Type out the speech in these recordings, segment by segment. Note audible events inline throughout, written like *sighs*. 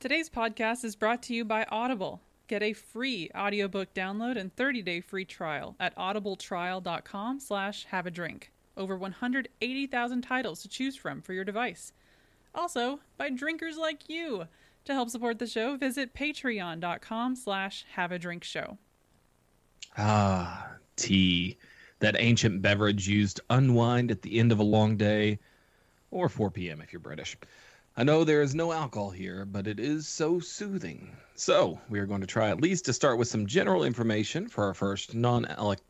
Today's podcast is brought to you by Audible. Get a free audiobook download and 30-day free trial at audibletrial.com slash have a drink. Over 180,000 titles to choose from for your device. Also, by drinkers like you. To help support the show, visit patreon.com slash have a drink show. Ah, tea. That ancient beverage used unwind at the end of a long day, or 4 p.m. if you're British. I know there is no alcohol here, but it is so soothing. So, we are going to try at least to start with some general information for our first non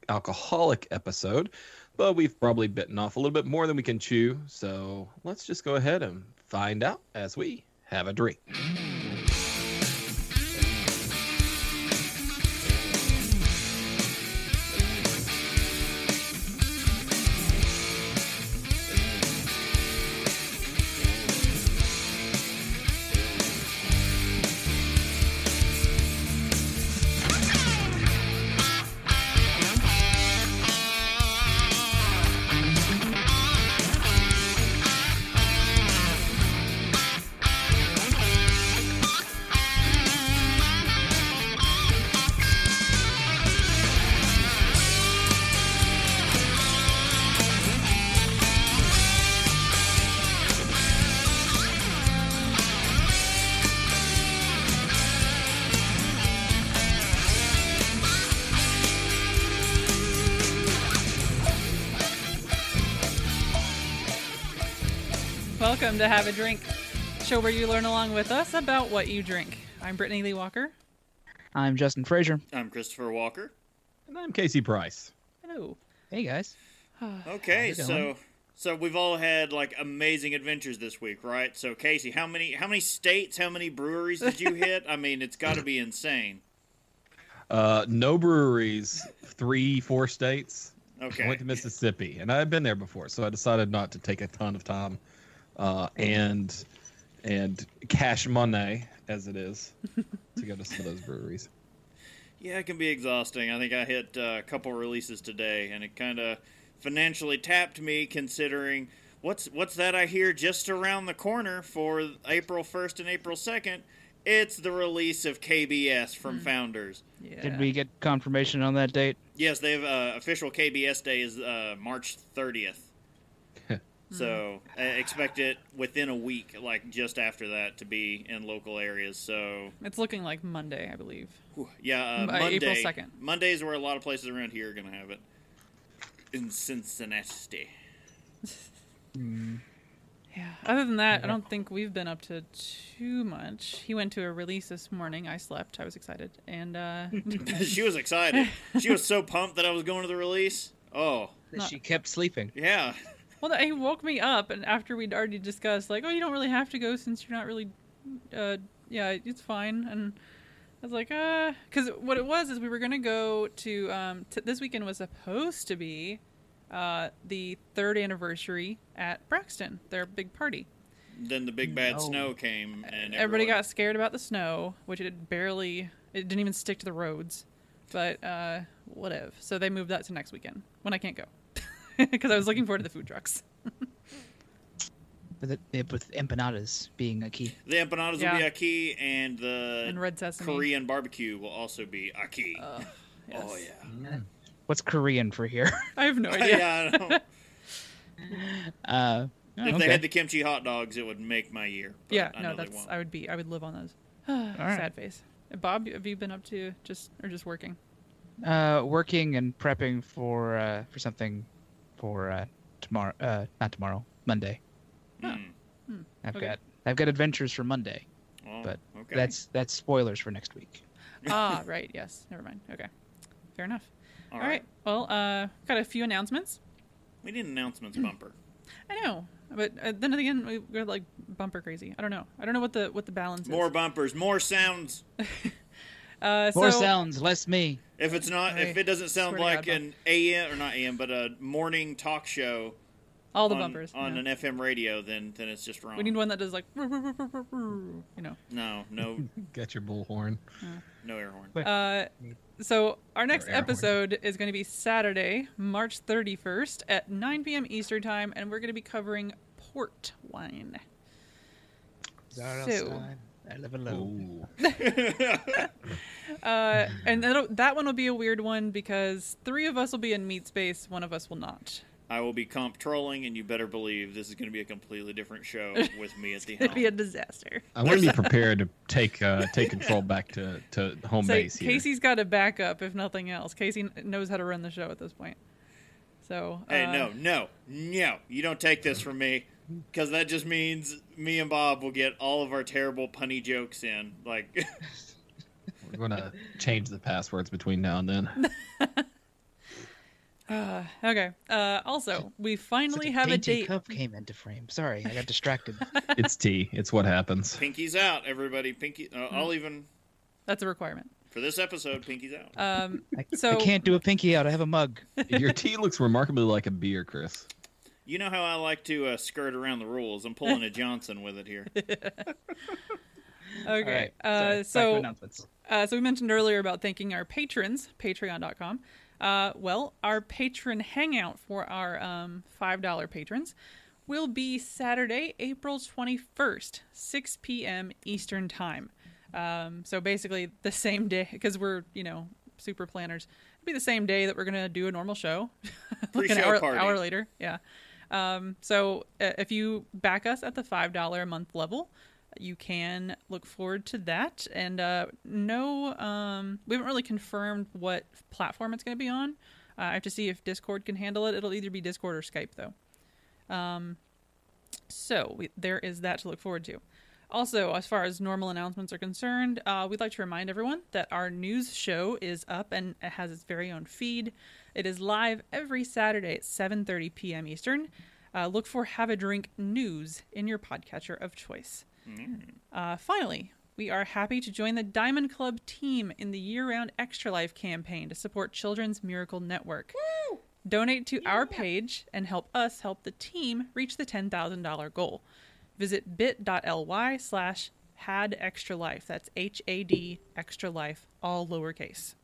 alcoholic episode, but we've probably bitten off a little bit more than we can chew. So, let's just go ahead and find out as we have a drink. Welcome to Have a Drink, show where you learn along with us about what you drink. I'm Brittany Lee Walker. I'm Justin Frazier. I'm Christopher Walker. And I'm Casey Price. Hello. Hey guys. *sighs* Okay, so so we've all had like amazing adventures this week, right? So Casey, how many how many states, how many breweries did you hit? I mean, it's got to be insane. *laughs* Uh, no breweries, three, four states. Okay. I Okay. went to Mississippi, and I had been there before, so I decided not to take a ton of time, uh, and and cash money as it is *laughs* to go to some of those breweries. Yeah, it can be exhausting. I think I hit uh, a couple releases today, and it kind of financially tapped me. Considering what's what's that I hear just around the corner for April first and April second. It's the release of KBS from Founders. Yeah. Did we get confirmation on that date? Yes, they have uh, official KBS day is uh, March 30th. So uh, expect it within a week, like just after that, to be in local areas. So It's looking like Monday, I believe. yeah, uh, By Monday. April 2nd. Monday is where a lot of places around here are going to have it. In Cincinnati. *laughs* Yeah. Other than that, I don't think we've been up to too much. He went to a release this morning. I slept. I was excited. And uh *laughs* *laughs* she was excited. She was so pumped that I was going to the release. Oh, That Not- she kept sleeping. yeah. Well, he woke me up and after we'd already discussed like, "Oh, you don't really have to go since you're not really uh yeah, it's fine." And I was like, "Uh, cuz what it was is we were going to go to um t- this weekend was supposed to be uh the 3rd anniversary at Braxton, their big party. Then the big bad No. snow came, and Everybody everyone- got scared about the snow, which it barely it didn't even stick to the roads. But uh whatever. So they moved that to next weekend when I can't go. *laughs* Because I was looking forward to the food trucks. With, it, with empanadas being a key. The empanadas will be a key, and the And red sesame. Korean barbecue will also be a key. Ugh, *laughs* yes. Oh yeah. What's Korean for here? *laughs* I have no idea. yeah, I know. Uh, if okay. they had the kimchi hot dogs, it would make my year. but yeah, I no, that's. I would be I would live on those. *sighs* right. Sad face. Bob, have you been up to just or just working? uh, working and prepping for uh, for something for uh, tomorrow. Uh, not tomorrow. Monday. Hmm. I've Okay. got I've got adventures for Monday, Well, but okay. that's that's spoilers for next week. *laughs* ah, right. Yes. Never mind. Okay. Fair enough. all All right. Well, uh, got a few announcements. We need an announcements bumper. I know, but uh, then again, we- we're like bumper crazy. I don't know. I don't know what the what the balance More is. bumpers, more sounds. *laughs* Uh, More so, sounds, less me. If it's not, Hey, if it doesn't sound like God, an AM or not AM, but a morning talk show all the on, bumpers on yeah. an FM radio, then then it's just wrong. We need one that does like, you know. no, no, *laughs* Get your bullhorn. no air horn. Uh, so our next air horn. episode is going to be Saturday, March 31st at 9 p.m. Eastern time, and we're going to be covering port wine. So, I live alone. Ooh. *laughs* Uh, and that'll, that one will be a weird one because three of us will be in meat space, one of us will not. I will be comp trolling, and you better believe this is going to be a completely different show with me at the *laughs* helm. It'd be a disaster. I want to be *laughs* prepared to take uh, take control back to, to home So base here. Casey's got a backup, if nothing else. Casey knows how to run the show at this point. So Hey, uh, no, no, no! You don't take this from me, because that just means me and Bob will get all of our terrible punny jokes in. Like, *laughs* We're gonna change the passwords between now and then. *laughs* Uh, okay. Uh, also, we finally a have a date. cup came into frame. Sorry, I got distracted. *laughs* It's tea. It's what happens. pinkies out, everybody. Pinky. Uh, I'll even That's a requirement. for this episode, pinkies out. Um, I, So- I can't do a pinky out. I have a mug. Your tea looks remarkably like a beer, Chris. You know how I like to uh, skirt around the rules. I'm pulling a Johnson with it here. *laughs* okay. All right. Uh, sorry, back to so. Uh, so we mentioned earlier about thanking our patrons, patreon.com. Uh, well, our patron hangout for our um, $5 patrons will be Saturday, April 21st, 6 p.m. Eastern Time. Um, so basically the same day, because we're, you know, super planners. It'll be the same day that we're going to do a normal show. *laughs* like an hour, party. hour later. Yeah. Um, so uh, if you back us at the $5 a month level, you can look forward to that. And uh, no, um, we haven't really confirmed what platform it's going to be on. Uh, I have to see if Discord can handle it. It'll either be Discord or Skype, though. Um, so we, there is that to look forward to. Also, as far as normal announcements are concerned, uh, we'd like to remind everyone that our news show is up and it has its very own feed. It is live every Saturday at 7:30 p.m. Eastern. Uh, look for Have a Drink News in your podcatcher of choice. Uh, finally, we are happy to join the Diamond Club team in the year-round Extra Life campaign to support Children's Miracle Network. Donate to our page and help us help the team reach the $10,000 goal. Visit bit.ly slash had extra life. That's H A D extra life, all lowercase.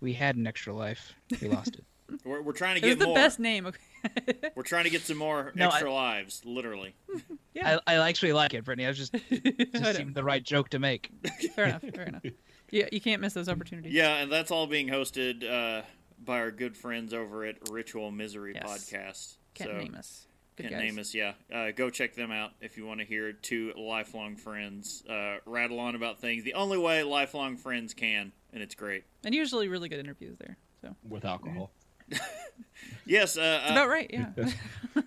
We had an extra life. We lost it. *laughs* We're, we're trying to It was get the more. best name. Okay. *laughs* We're trying to get some more No, extra lives, literally. *laughs* Yeah. I, I actually like it, Brittany. I was just I just seemed the right joke to make. fair enough. Fair enough. Yeah, you can't miss those opportunities. Yeah, and that's all being hosted uh, by our good friends over at Ritual Misery Yes. Podcast. Can't so, name us. Good Kent guys. Namus, yeah. Uh, go check them out if you want to hear two lifelong friends uh, rattle on about things the only way lifelong friends can, and it's great. And usually really good interviews there. So With alcohol. *laughs* Yes, uh, it's uh, about right. Yeah. *laughs*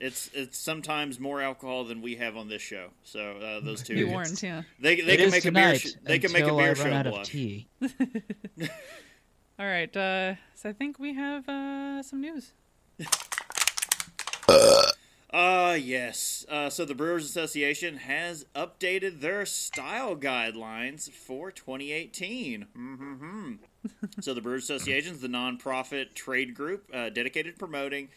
it's it's sometimes more alcohol than we have on this show. So uh, those two, Be warned. Yeah. they they It can make a beer. Sh- they can make a beer I show run out of tea. *laughs* All right. Uh, so I think we have uh, some news. Ah, yes. Uh, so the Brewers Association has updated their style guidelines for 2018. Mm-hmm. so the Brewers Association is the nonprofit trade group uh, dedicated to promoting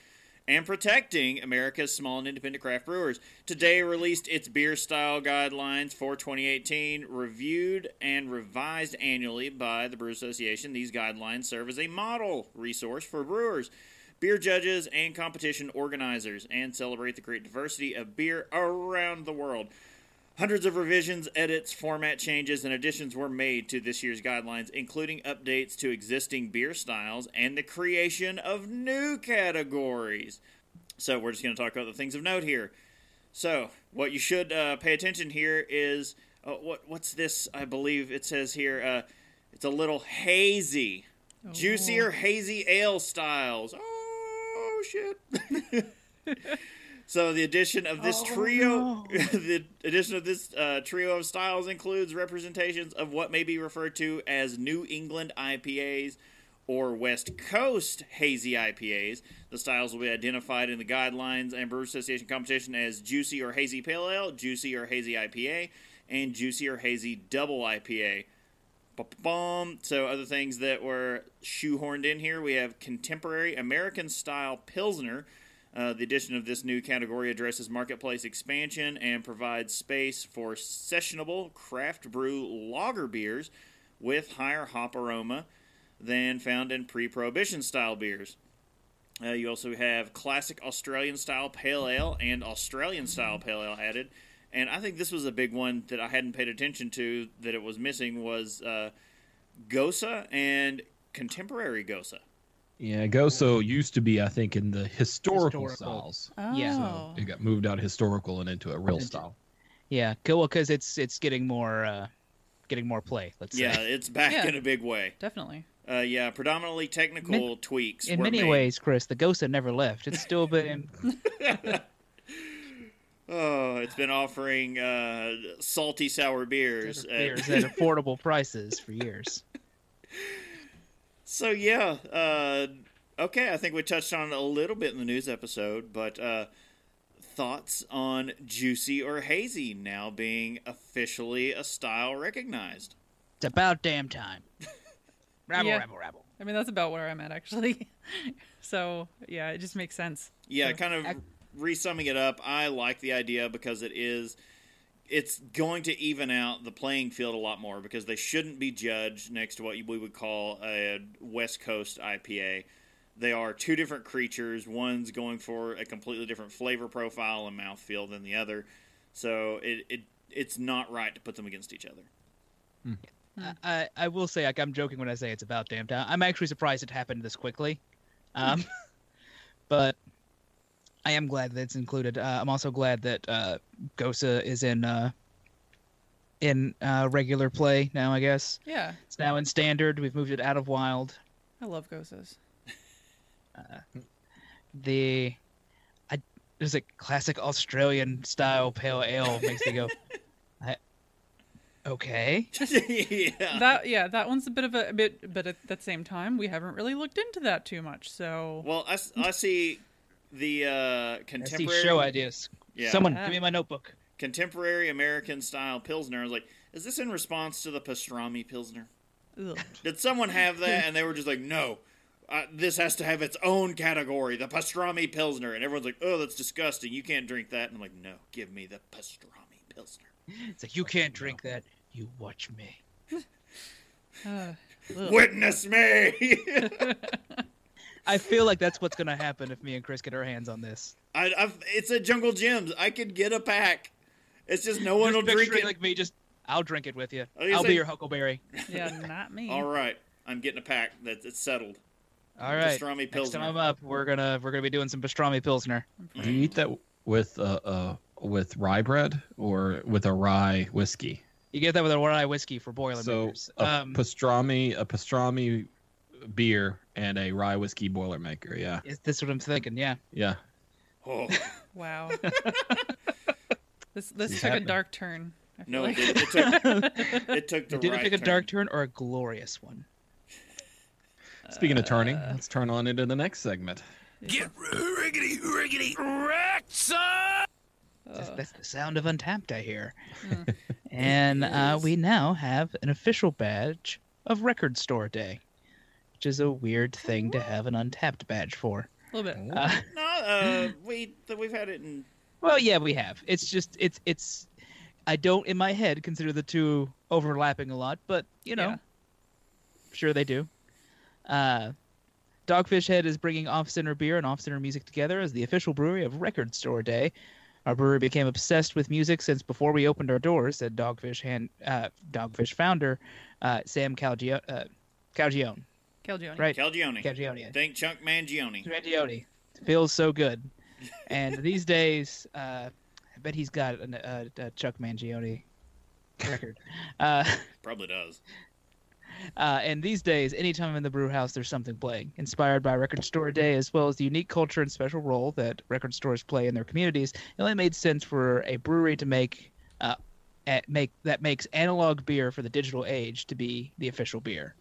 and protecting America's small and independent craft brewers. Today released its beer style guidelines for 2018, reviewed and revised annually by the Brewers Association. These guidelines serve as a model resource for brewers beer judges, and competition organizers, and celebrate the great diversity of beer around the world. Hundreds of revisions, edits, format changes, and additions were made to this year's guidelines, including updates to existing beer styles and the creation of new categories. So, we're just going to talk about the things of note here. So, what you should uh, pay attention here is uh, what what's this? I believe it says here. Uh, it's a little hazy, juicier hazy ale styles. Oh shit! *laughs* so the addition of this trio, *laughs* the addition of this uh, trio of styles includes representations of what may be referred to as New England IPAs or West Coast hazy IPAs. The styles will be identified in the guidelines and Brew Association competition as Juicy or Hazy Pale Ale, Juicy or Hazy IPA, and Juicy or Hazy Double IPA. So, other things that were shoehorned in here we have contemporary American style Pilsner. Uh, the addition of this new category addresses marketplace expansion and provides space for sessionable craft brew lager beers with higher hop aroma than found in pre prohibition style beers. Uh, you also have classic Australian style pale ale and Australian style pale ale added, and I think this was a big one that I hadn't paid attention to that it was missing was uh, Gose and contemporary Gose. Yeah, Gose used to be, I think, in the historical, Historical. styles. Oh. Yeah. So it got moved out historical and into a real style. Yeah, cool. Because it's it's getting more uh, getting more play. Let's say. Yeah, say. it's back Yeah. in a big way. Definitely. Uh, yeah, predominantly technical tweaks. In were many made. ways, Chris, the Gose never left. It's still been *laughs* *laughs* *laughs* Oh, it's been offering uh, salty sour beers. at- beers *laughs* at affordable prices for years. So yeah, uh, okay. I think we touched on it a little bit in the news episode, but uh, thoughts on juicy or hazy now being officially a style recognized. It's about damn time. *laughs* Rabble, Yeah. rabble, rabble. I mean, that's about where I'm at actually. *laughs* so yeah, it just makes sense. Yeah, So- kind of Ac- resumming it up. I like the idea because it is. It's going to even out the playing field a lot more because they shouldn't be judged next to what we would call a West Coast IPA. They are two different creatures. One's going for a completely different flavor profile and mouthfeel than the other. So it, it it's not right to put them against each other. I, I I will say, like, I'm joking when I say it's about damn time. I'm actually surprised it happened this quickly. Um, *laughs* *laughs* but I am glad that it's included. Uh, I'm also glad that uh, Gose is in uh, in uh, regular play now. I guess Yeah, it's now in standard. We've moved it out of wild. I love Goses. The I there's a classic Australian style pale ale makes me go. *laughs* I, okay. *laughs* yeah. That yeah, that one's a bit of a, a bit, but at the same time, we haven't really looked into that too much. So well, I see the uh, I see contemporary show ideas. Yeah. Someone Yeah. give me my notebook. contemporary American style pilsner. I was like, is this in response to the pastrami pilsner? ugh. Did someone have that and they were just like, no, uh, this has to have its own category, the pastrami pilsner, and everyone's like, oh, that's disgusting. You can't drink that. And I'm like, no, give me the pastrami pilsner. It's like you can't drink that. You watch me. *laughs* Uh. Witness me. *laughs* *laughs* I feel like that's what's gonna happen if me and Chris get our hands on this. I, I've, it's at Jungle Gyms. I could get a pack. It's just no one Just will drink it. like me, just I'll drink it with you. I'll say- be your Huckleberry. yeah, not me. All right, I'm getting a pack. That's it's settled. All right. Pastrami pilsner. Next pilsner. time I'm up, we're gonna we're gonna be doing some pastrami pilsner. Do you eat that with uh, uh with rye bread or with a rye whiskey? You get that with a rye whiskey for boiling. So a Um, pastrami, a pastrami beer, and a rye whiskey boilermaker. Yeah, is this what I'm thinking? Yeah. yeah. Oh *laughs* Wow. *laughs* this this It's took a dark turn. I no, like. it, did. it took it took the *laughs* Did right it take a turn. dark turn or a glorious one? Speaking of turning, let's turn on into the next segment. Yeah. riggedy, riggedy, wrecked, son! That's, Uh, that's the sound of Untappd, I hear. Mm. and uh, we now have an official badge of Record Store Day, which is a weird thing to have an Untappd badge for. a little bit. Uh, No, uh, *laughs* we we've had it in. well, yeah, we have. It's just it's it's. I don't in my head consider the two overlapping a lot, but you know, Yeah. sure they do. Uh, Dogfish Head is bringing Off Center beer and Off Center music together as the official brewery of Record Store Day. Our brewery became obsessed with music since before we opened our doors," said Dogfish hand, uh, Dogfish founder uh, Sam Calgio- uh, Calagione. Calagione. Right, Calagione. Calagione. Think Chuck Mangione. Mangione. Feels so good. And these *laughs* days, uh, I bet he's got an, uh, a Chuck Mangione record. *laughs* Uh, Probably does. *laughs* Uh, and these days, anytime I'm in the brew house, there's something playing. Inspired by Record Store Day, as well as the unique culture and special role that record stores play in their communities, it only made sense for a brewery to make uh, a- make that makes analog beer for the digital age to be the official beer.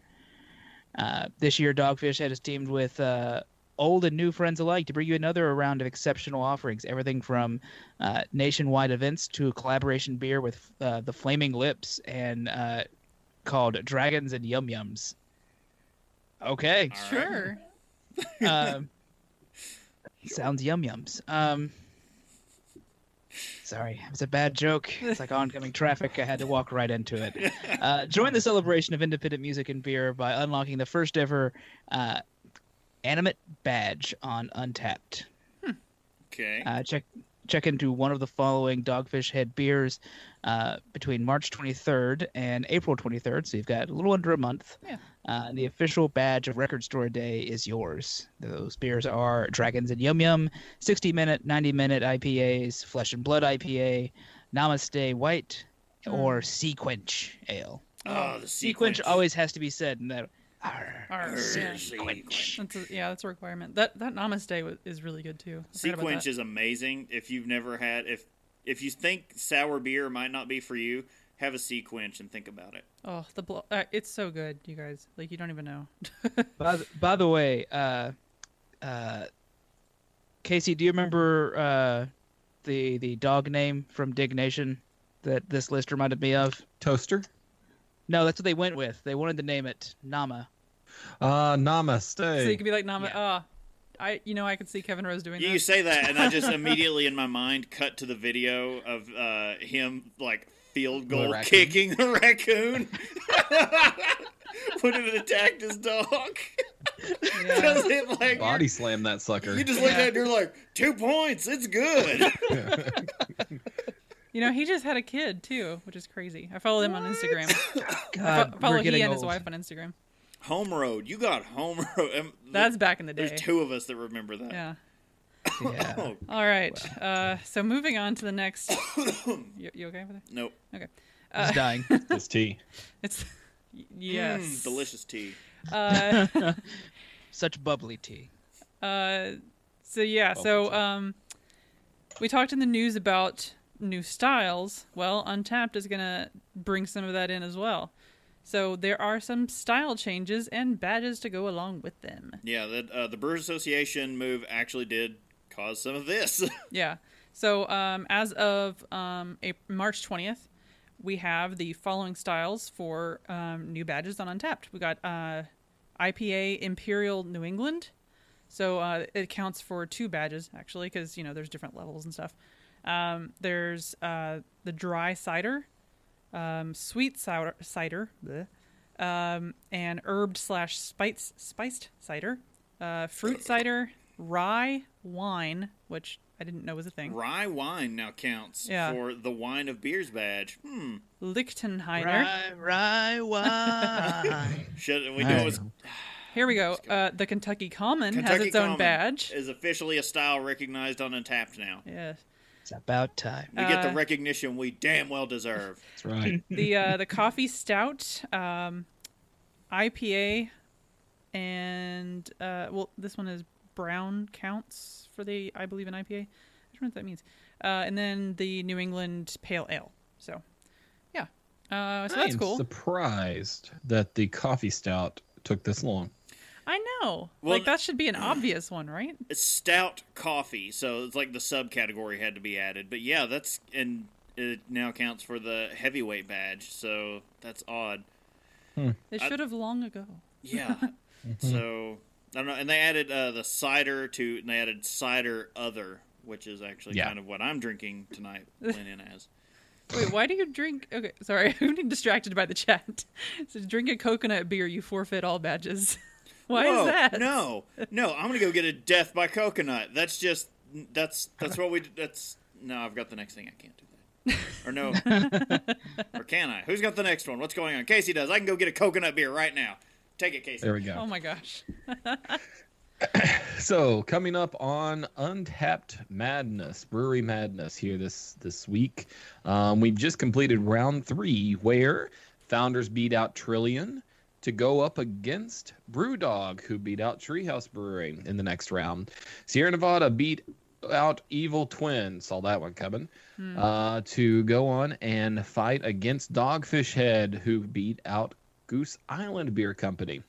Uh, this year, Dogfish Head has teamed with uh, old and new friends alike to bring you another round of exceptional offerings. Everything from uh, nationwide events to a collaboration beer with uh, the Flaming Lips and uh, called Dragons and Yum Yums. Okay. Sure. Um, *laughs* sounds yum yums. Um, sorry, it's a bad joke. It's like oncoming *laughs* traffic. I had to walk right into it. Uh, *laughs* join the celebration of independent music and beer by unlocking the first ever uh, animate badge on Untappd. Okay. Uh, check check into one of the following Dogfish Head beers uh, between March 23rd and April 23rd. So you've got a little under a month. Yeah. Uh, the official badge of Record Store Day is yours. Those beers are Dragons and Yum Yum, 60 minute, 90 minute IPAs, Flesh and Blood IPA, Namaste White, or SeaQuench Ale. Oh, the SeaQuench always has to be said in that. Arr, Arr, yeah. That's a, yeah, that's a requirement. That that Namaste wa- is really good too. I forgot SeaQuench that. is amazing. If you've never had, if if you think sour beer might not be for you, have a SeaQuench and think about it. Oh, the blo- uh, it's so good, you guys. Like you don't even know. *laughs* By the, by the way, uh, uh, Casey, do you remember uh, the the dog name from Diggnation that this list reminded me of? Toaster. No, that's what they went with. They wanted to name it Nama. Uh, namaste. So you could be like Nama. Yeah. Ah, I you know I could see Kevin Rose doing You, that. you say that, and I just *laughs* immediately in my mind cut to the video of uh, him like field goal raccoon. kicking the raccoon *laughs* when it attacked his dog. Yeah. Does it like Body slam that sucker. You just look at it and you're like, two points, it's good. *laughs* You know, he just had a kid too, which is crazy. I follow him on Instagram. *coughs* God, Fo- follow we're he getting and his wife on Instagram. Home road, you got home road. *laughs* That's back in the day. There's two of us that remember that. Yeah. Yeah. *laughs* Oh, All right. Uh, so moving on to the next. *coughs* you, you okay with it? nope. Okay. He's dying. *laughs* this tea. It's yes. Mm, delicious tea. Uh, Such bubbly tea. uh, so yeah. So um, we talked in the news about new styles. Well, Untappd is gonna bring some of that in as well. So there are some style changes and badges to go along with them. Yeah, that uh, the Brewers Association move actually did cause some of this. *laughs* Yeah. So um, as of um, April, March 20th, we have the following styles for um, new badges on Untappd. We got uh, IPA Imperial New England. So uh, it counts for two badges actually, because you know there's different levels and stuff. Um, there's uh, the dry cider, um, sweet cider, cider, bleh, um, and herbed slash spiced spiced cider, uh, fruit cider, rye wine, which I didn't know was a thing. Rye wine now counts Yeah. for the wine of beers badge. Hmm. Lichtenhainer. Rye, rye wine. *laughs* Should we knew it was Here we go. Uh, the Kentucky Common has Kentucky its own Common badge. is officially a style recognized on Untappd now. Yeah. It's about time. We get the Uh, recognition we damn well deserve. That's right. *laughs* The uh, the coffee stout, um, IPA, and uh, well, this one is brown counts for the I believe in IPA. I don't know what that means. Uh, and then the New England Pale Ale. So, yeah. Uh, so I that's am cool. surprised that the coffee stout took this long. I know. Well, like that should be an obvious one, right? It's stout coffee, so it's like the subcategory had to be added. But yeah, that's and it now counts for the heavyweight badge, so that's odd. They should have long ago. Yeah. *laughs* so I don't know, and they added uh, the cider to, and they added cider other, which is actually Yeah. kind of what I'm drinking tonight. *laughs* Went in as. Wait, why do you drink? Okay, sorry, *laughs* I'm getting distracted by the chat. So drink a coconut beer, you forfeit all badges. *laughs* why Whoa, is that? No, no, I'm gonna go get a death by coconut. That's just that's that's what we. That's no, I've got the next thing. I can't do that. Or no, *laughs* or can I? Who's got the next one? What's going on? Casey does. I can go get a coconut beer right now. Take it, Casey. There we go. Oh my gosh. *laughs* So coming up on Untappd Madness, Brewery Madness here this this week, um, we've just completed round three where Founders beat out Trillium to go up against Brewdog, who beat out Treehouse Brewing in the next round. Sierra Nevada beat out Evil Twin, saw that one coming, uh, to go on and fight against Dogfish Head, who beat out Goose Island Beer Company.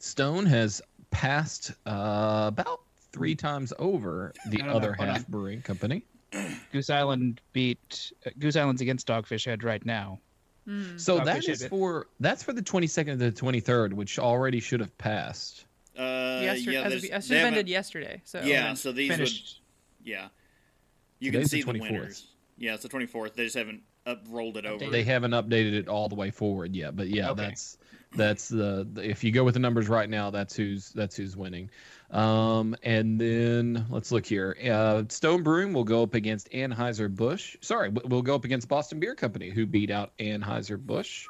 Stone has passed uh, about three times over the other hold half brewing company. *clears throat* Goose Island beat uh, Goose Island's against Dogfish Head right now. So Dogfish that Head for that's for the 22nd to the 23rd, which already should have passed. Uh, yesterday, yeah, as there's- as should have ended yesterday. So Yeah, so these would yeah. You Today's can see the, 24th. winners. Yeah, it's the 24th. They just haven't up rolled it over. They haven't updated it all the way forward yet, but yeah, Okay. that's That's the if you go with the numbers right now, that's who's that's who's winning. Um, and then let's look here. Uh, Stone Brewing will go up against Anheuser Busch. Sorry, we'll go up against Boston Beer Company, who beat out Anheuser Busch.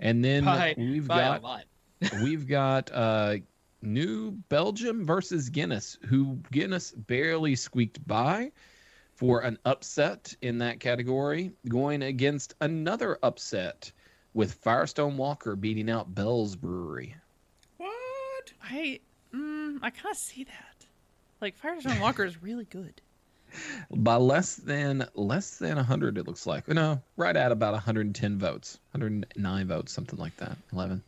And then By, we've by got a lot. *laughs* we've got uh, New Belgium versus Guinness, who Guinness barely squeaked by for an upset in that category, going against another upset with Firestone Walker beating out Bell's Brewery. What? I mm, I kind of see that. Like Firestone Walker is really good. *laughs* by less than less than 100 it looks like no right at about 110 votes 109 votes something like that 11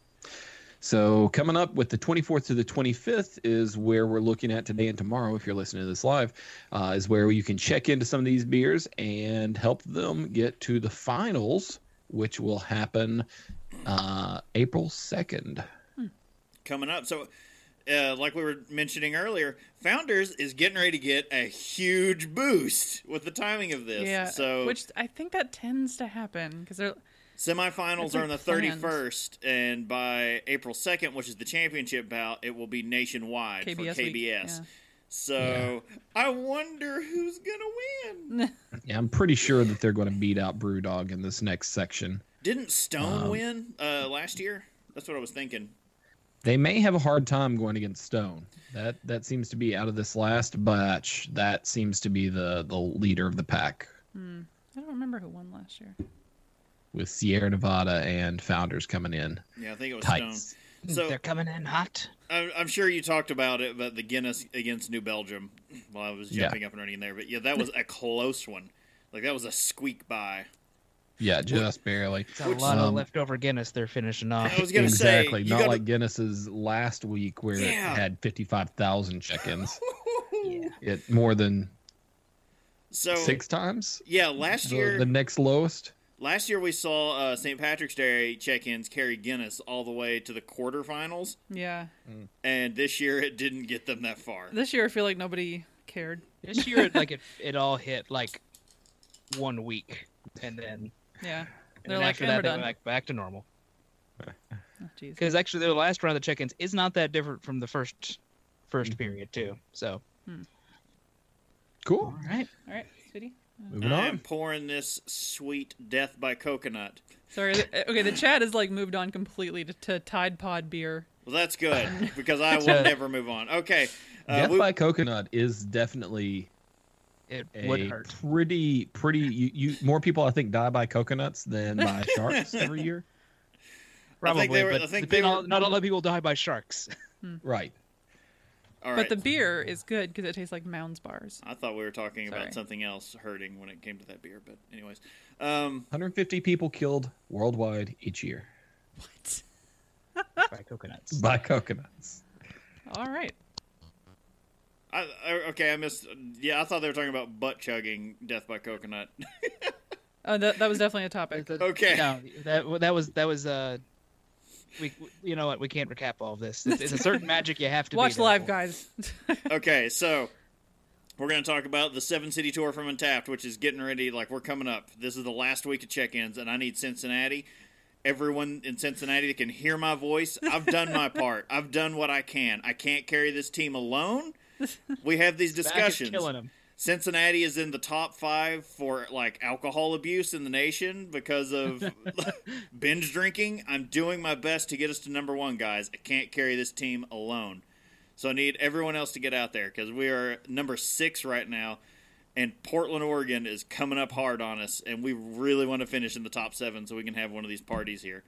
so coming up with the 24th to the 25th is where we're looking at today and tomorrow if you're listening to this live uh, is where you can check into some of these beers and help them get to the finals which will happen uh, april 2nd coming up. So, uh, like we were mentioning earlier, Founders is getting ready to get a huge boost with the timing of this. Yeah. so which I think that tends to happen because they're semifinals It's are on the 31st, and by April 2nd, which is the championship bout, it will be nationwide for KBS KBS. week, yeah. So I wonder who's gonna win. *laughs* yeah i'm pretty sure that they're going to beat out brewdog in this next section Didn't Stone Um, win uh, last year? That's what I was thinking. They may have a hard time going against Stone. That that seems to be out of this last batch. That seems to be the the leader of the pack hmm. I don't remember who won last year. with Sierra Nevada and Founders coming in Yeah, I think it was tight. Stone. So They're coming in hot. I'm, I'm sure you talked about it, but the Guinness against New Belgium while I was Yeah. jumping up and running there. But yeah, that was a close one. Like that was a squeak by. Yeah, just barely. It's a Which- lot of um, leftover Guinness they're finishing off. I was gonna say exactly. you Not gotta- like Guinness's last week where Yeah. it had fifty five thousand check-ins. Yeah. *laughs* It more than so six times. Yeah, last The, year the next lowest. last year we saw uh, St. Patrick's Day check-ins carry Guinness all the way to the quarterfinals, Yeah. and this year it didn't get them that far. This year I feel like nobody cared. This year, it, like it, it all hit like one week, and then, Yeah. and They're like, after that we're they done. went back, back to normal. *laughs* Oh. Because actually, their last round of check-ins is not that different from the first first mm-hmm. period too. So, hmm. Cool. all right, All right, sweetie. Moving I am on. pouring this sweet Death by Coconut. Sorry. Uh, okay, the chat has like moved on completely to, to Tide Pod beer. Well, that's good *laughs* because I will never move on. Okay, uh, Death we- by Coconut is definitely it a would hurt. pretty pretty you, you more people I think die by coconuts than by *laughs* sharks every year. I think Probably, they were- but, I think they were- all- not a lot of people die by sharks. *laughs* Right. all But the beer is good because it tastes like Mounds bars. I thought we were talking Sorry. about something else hurting when it came to that beer, but anyways, um, 150 people killed worldwide each year What? *laughs* by coconuts. by coconuts. All right. I, I okay, I missed. Yeah, I thought they were talking about butt chugging Death by Coconut. *laughs* Oh, that, that was definitely a topic. Okay. No, that that was that was uh, we you know what we can't recap all of this. It's, it's a certain magic you have to Watch there live, for. guys. *laughs* okay, so we're going to talk about the seven city tour from Untappd, which is getting ready. Like we're coming up. This is the last week of check-ins, and I need Cincinnati. Everyone in Cincinnati that can hear my voice, I've done my part. I've done what I can. I can't carry this team alone. We have these Back is discussions. killing them. Cincinnati is in the top five for like alcohol abuse in the nation because of *laughs* binge drinking. I'm doing my best to get us to number one, guys. I can't carry this team alone. So I need everyone else to get out there because we are number six right now, and Portland, Oregon is coming up hard on us, and we really want to finish in the top seven so we can have one of these parties here.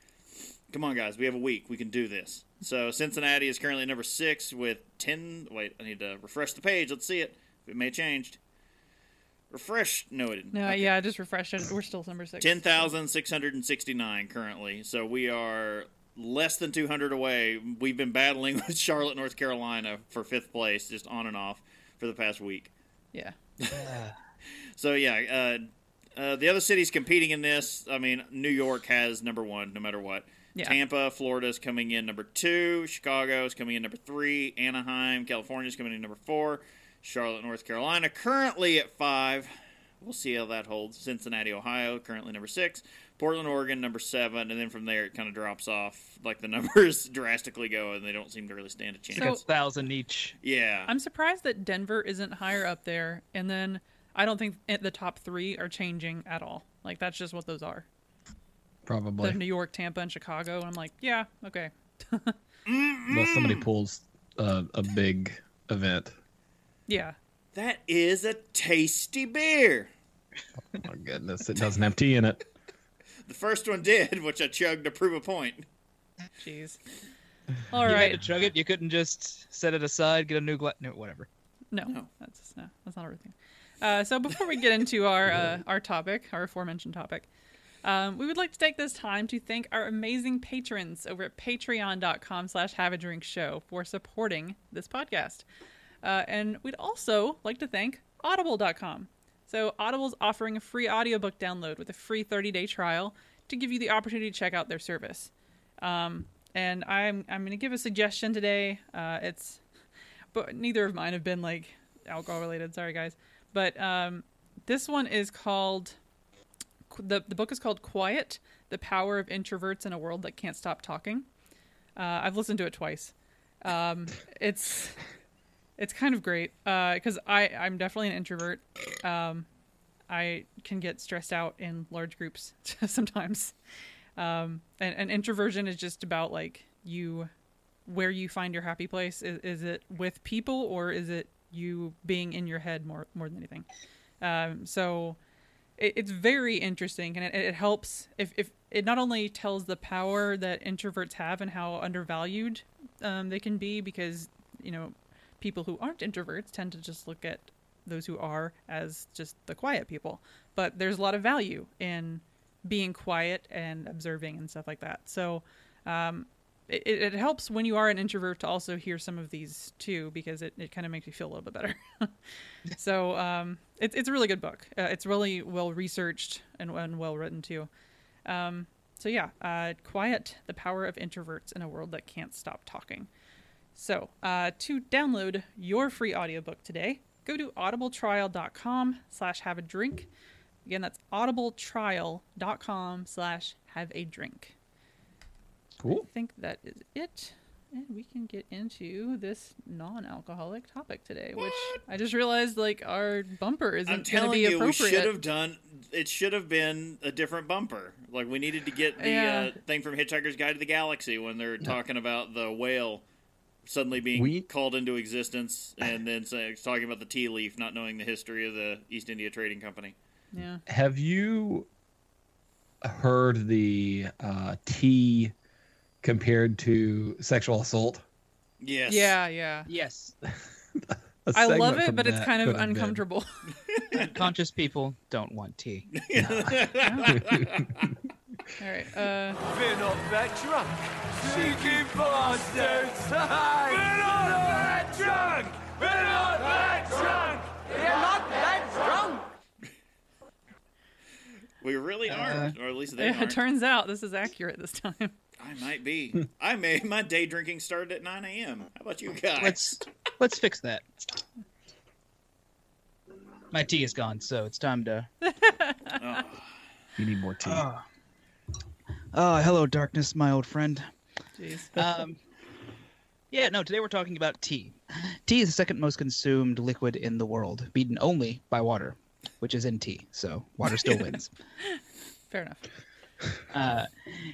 Come on, guys. We have a week. We can do this. So Cincinnati is currently number six with 10. Wait, I need to refresh the page. Let's see it. It may have changed. Refresh. No, it didn't. No, Okay. yeah, I just refreshed it. We're still number six. 10,669 currently. So we are less than 200 away. We've been battling *laughs* with Charlotte, North Carolina for fifth place, just on and off for the past week. Yeah. *laughs* So yeah, uh, uh, the other cities competing in this. I mean, New York has number one, no matter what. Yeah. Tampa, is coming in number two. Chicago is coming in number three. Anaheim, California is coming in number four. Charlotte, North Carolina, currently at five. We'll see how that holds. Cincinnati, Ohio, currently number six. Portland, Oregon, number seven, and then from there it kind of drops off. Like the *laughs* numbers drastically go, and they don't seem to really stand a chance. So- a thousand each. yeah, I'm surprised that Denver isn't higher up there, and then I don't think the top three are changing at all. Like that's just what those are. Probably. The New York, Tampa, and Chicago. And I'm like, yeah, okay. Unless somebody pulls uh, a big event. Yeah. that is a tasty beer. Oh my goodness, it doesn't have tea in it. The first one did, which I chugged to prove a point. Jeez. *laughs* All you right. had to chug it. You couldn't just set it aside, get a new glass. No, whatever. No, No. that's no, that's not a real thing. Uh, so before we get into our uh, our topic, our aforementioned topic, um, we would like to take this time to thank our amazing patrons over at patreon.com slash have a drink show for supporting this podcast. Uh, and we'd also like to thank audible.com. So Audible's offering a free audiobook download with a free 30-day trial to give you the opportunity to check out their service. Um, and I'm I'm going to give a suggestion today. Uh, it's but neither of mine have been like alcohol related. Sorry, guys. But um, this one is called the the book is called Quiet: The Power of Introverts in a World That Can't Stop Talking. Uh, I've listened to it twice. Um, *laughs* it's it's kind of great because I I'm definitely an introvert. Um, I can get stressed out in large groups *laughs* sometimes. Um, and, and introversion is just about like you where you find your happy place is, is it with people or is it you being in your head more more than anything um, so it, it's very interesting and it, it helps if, if it not only tells the power that introverts have and how undervalued um, they can be because you know people who aren't introverts tend to just look at those who are as just the quiet people. But there's a lot of value in being quiet and observing and stuff like that. So um, it, it helps when you are an introvert to also hear some of these too because it, it kind of makes you feel a little bit better. *laughs* So um, it's it's a really good book. Uh, it's really well researched and, and well written too. Um, so yeah uh, quiet the power of introverts in a world that can't stop talking. So uh, to download your free audiobook today go to audibletrial.com slash have a drink. Again that's audibletrial.com slash have a drink. Cool. I think that is it. And we can get into this non-alcoholic topic today, which I just realized like our bumper isn't I'm going to telling be you, we appropriate. should have done. It should have been a different bumper. Like we needed to get the Yeah. uh, thing from Hitchhiker's Guide to the Galaxy when they're talking about the whale suddenly being We- called into existence, and then say, talking about the tea leaf, not knowing the history of the East India Trading Company. Yeah. Have you heard the uh, tea compared to sexual assault? Yes. Yeah, yeah. Yes. *laughs* A I love it, but it's kind of could have been. uncomfortable. *laughs* Conscious people don't want tea. *laughs* All right. Uh, We're not that drunk. Cheeky bastards. We're that drunk. We're not that drunk. We're not that drunk. We really aren't, or at least they it aren't. turns out this is accurate this time. I might be. I may. *laughs* My day drinking started at 9 a.m. How about you guys? Let's let's fix that. My tea is gone, so it's time to. Oh, *laughs* You need more tea. Oh, oh hello, darkness, my old friend. Jeez. *laughs* Um, yeah, no, today we're talking about tea. Tea is the second most consumed liquid in the world, beaten only by water, which is in tea, so water still wins. Fair enough. Uh,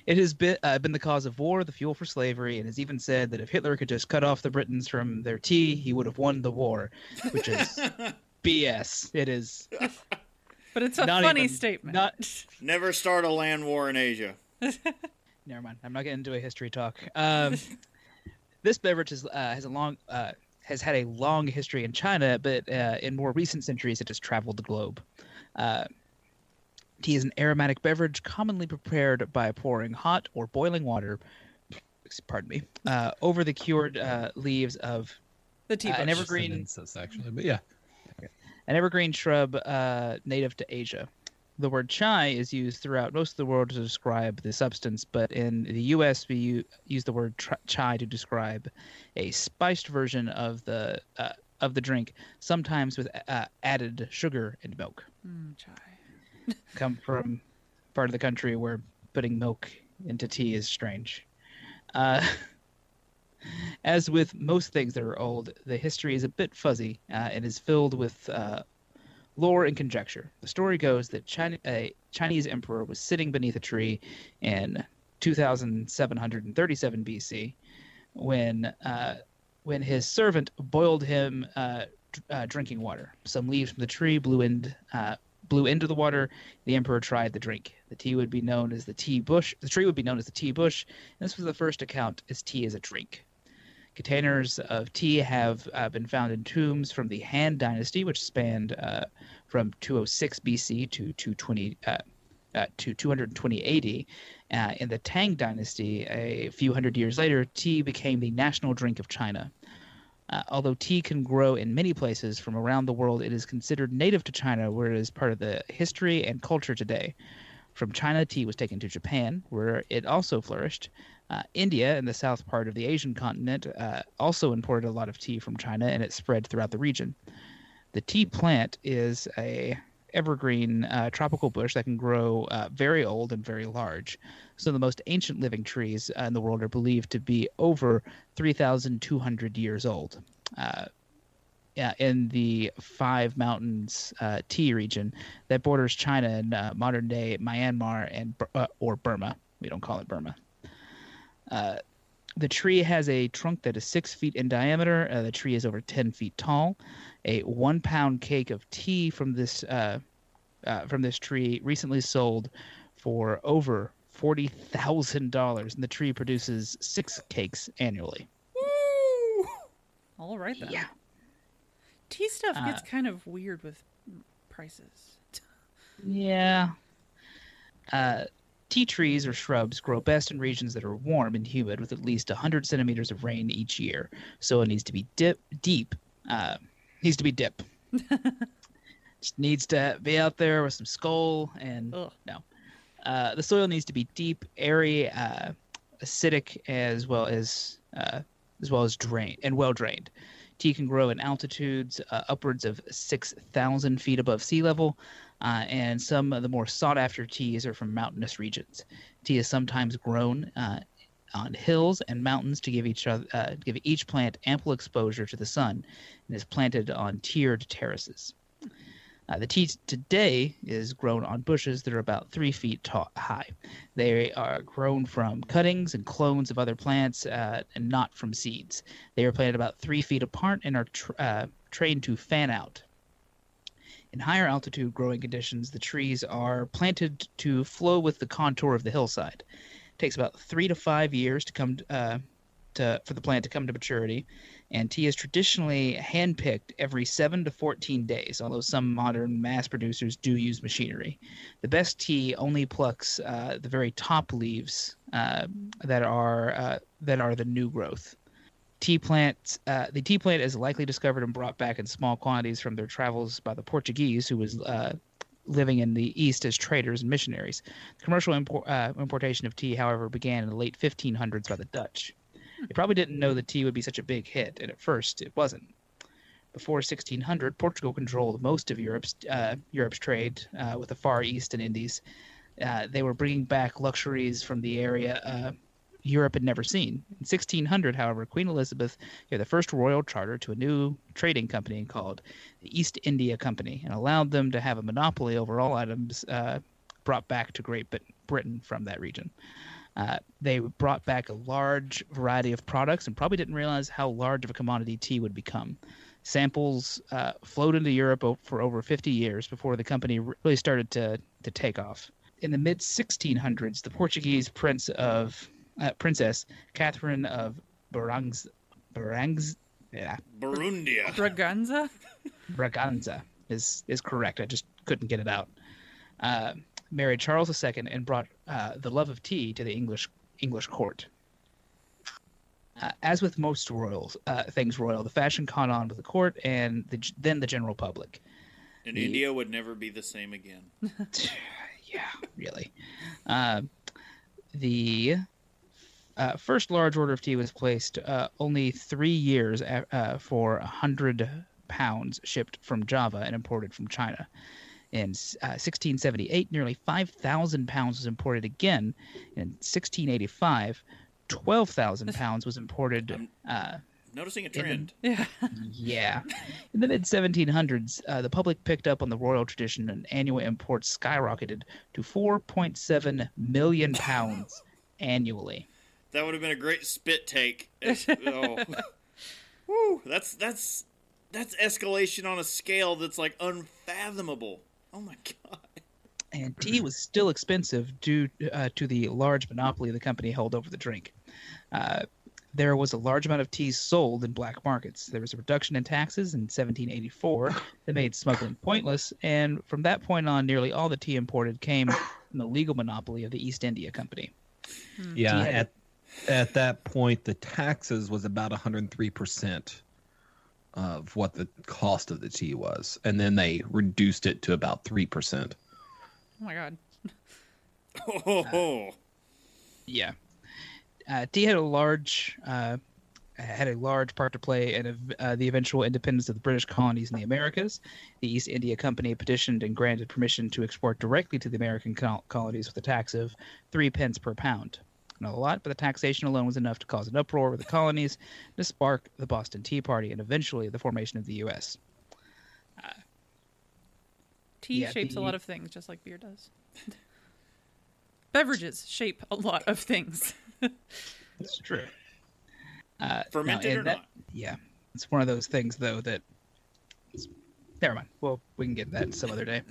it has been, uh, been the cause of war, the fuel for slavery, and has even said that if Hitler could just cut off the Britons from their tea, he would have won the war, which is *laughs* BS. It is But it's a Not funny even- statement. not- *laughs* never start a land war in Asia. *laughs* Never mind. I'm not getting into a history talk. Um, this beverage has, uh, has a long uh, has had a long history in China, but uh, in more recent centuries, it has traveled the globe. Uh, tea is an aromatic beverage commonly prepared by pouring hot or boiling water, pardon me, uh, over the cured uh, leaves of the tea uh, an evergreen- an incest, actually, but yeah. an evergreen shrub uh, native to Asia. The word chai is used throughout most of the world to describe the substance, but in the U.S. we u- use the word tr- chai to describe a spiced version of the uh, of the drink, sometimes with uh, added sugar and milk. Mm, chai. *laughs* Come from part of the country where putting milk into tea is strange. Uh, *laughs* as with most things that are old, the history is a bit fuzzy uh, and is filled with uh, lore and conjecture. The story goes that China, a Chinese emperor was sitting beneath a tree in 2737 BC when uh, when his servant boiled him uh, uh, drinking water. Some leaves from the tree blew in, uh, blew into the water. The emperor tried the drink. The tea would be known as the tea bush. The tree would be known as the tea bush. And this was the first account as tea as a drink. Containers of tea have uh, been found in tombs from the Han Dynasty, which spanned uh, from 206 BC to 220 uh, uh, to 220 AD. Uh, in the Tang Dynasty, a few hundred years later, tea became the national drink of China. Uh, although tea can grow in many places from around the world, it is considered native to China, where it is part of the history and culture today. From China, tea was taken to Japan, where it also flourished. Uh, India, in the south part of the Asian continent, uh, also imported a lot of tea from China, and it spread throughout the region. The tea plant is a evergreen uh, tropical bush that can grow uh, very old and very large. So the most ancient living trees uh, in the world are believed to be over 3,200 years old. Uh, yeah, in the Five Mountains uh, tea region that borders China and uh, modern day Myanmar and or Burma. We don't call it Burma. the tree has a trunk that is six feet in diameter. the tree is over 10 feet tall a one pound cake of tea from this uh, uh, from this tree recently sold for over forty thousand dollars, and the tree produces six cakes annually. Woo! All right then. Yeah. Tea stuff gets Uh, kind of weird with prices. Yeah. Uh, tea trees or shrubs grow best in regions that are warm and humid, with at least 100 centimeters of rain each year. So it needs to be dip, deep. Uh, needs to be dip. *laughs* Just needs to be out there with some skull and Ugh. no. Uh, the soil needs to be deep, airy, uh, acidic, as well as uh, as well as drained and well drained. Tea can grow in altitudes uh, upwards of six thousand feet above sea level, uh, and some of the more sought after teas are from mountainous regions. Tea is sometimes grown uh, on hills and mountains to give each other, uh, give each plant ample exposure to the sun, and is planted on tiered terraces. Uh, the tea today is grown on bushes that are about three feet tall, high. They are grown from cuttings and clones of other plants uh, and not from seeds. They are planted about three feet apart and are tr- uh, trained to fan out. In higher altitude growing conditions, the trees are planted to flow with the contour of the hillside. Takes about three to five years to come uh, to for the plant to come to maturity, and tea is traditionally handpicked every 7 to 14 days, although some modern mass producers do use machinery. The best tea only plucks uh, the very top leaves uh, that are uh, that are the new growth. Tea plants. Uh, the tea plant is likely discovered and brought back in small quantities from their travels by the Portuguese, who was uh, living in the East as traders and missionaries. The Commercial import, uh, importation of tea, however, began in the late 1500s by the Dutch. They probably didn't know that tea would be such a big hit, and at first it wasn't. Before 1600, Portugal controlled most of Europe's uh, Europe's trade uh, with the Far East and Indies. Uh, they were bringing back luxuries from the area uh, Europe had never seen. In 1600, however, Queen Elizabeth gave the first royal charter to a new trading company called the East India Company and allowed them to have a monopoly over all items uh, brought back to Great Britain from that region. Uh, they brought back a large variety of products and probably didn't realize how large of a commodity tea would become. Samples uh, flowed into Europe for over 50 years before the company really started to, to take off. In the mid 1600s, the Portuguese prince of uh, princess Catherine of Barangs, Barangs, yeah, Burundia. Braganza? Braganza is is correct. I just couldn't get it out. Uh, married Charles II and brought uh, the love of tea to the English English court. Uh, as with most royals, uh, things royal, the fashion caught on with the court and the, then the general public. And The- India would never be the same again. *laughs* yeah, really. Uh, the uh, first large order of tea was placed uh, only three years a- uh, for 100 pounds shipped from Java and imported from China. In uh, 1678, nearly 5,000 pounds was imported again. In 1685, 12,000 pounds was imported. Uh, Noticing a the- trend. Yeah. yeah. In the mid 1700s, uh, the public picked up on the royal tradition and annual imports skyrocketed to 4.7 million pounds annually. That would have been a great spit take. Oh. *laughs* Woo, that's that's that's escalation on a scale that's like unfathomable. Oh my god. And tea was still expensive due uh, to the large monopoly the company held over the drink. Uh, there was a large amount of tea sold in black markets. There was a reduction in taxes in 1784 that made smuggling pointless, and from that point on, nearly all the tea imported came from the legal monopoly of the East India Company. Yeah, Yeah. at at that point, the taxes was about 103 percent of what the cost of the tea was, and then they reduced it to about three percent. Oh my god. Oh, *laughs* Yeah, uh, tea had a large uh, had a large part to play in uh, the eventual independence of the British colonies in the Americas. The East India Company petitioned and granted permission to export directly to the American col- colonies with a tax of three pence per pound. Not a lot, but the taxation alone was enough to cause an uproar with the colonies, to spark the Boston Tea Party, and eventually the formation of the U.S. Tea Yeah, shapes the- a lot of things, just like beer does. *laughs* Beverages shape a lot of things. *laughs* That's true. Uh, fermented and or that- not? Yeah, it's one of those things though that. Never mind. Well, we can get that some other day.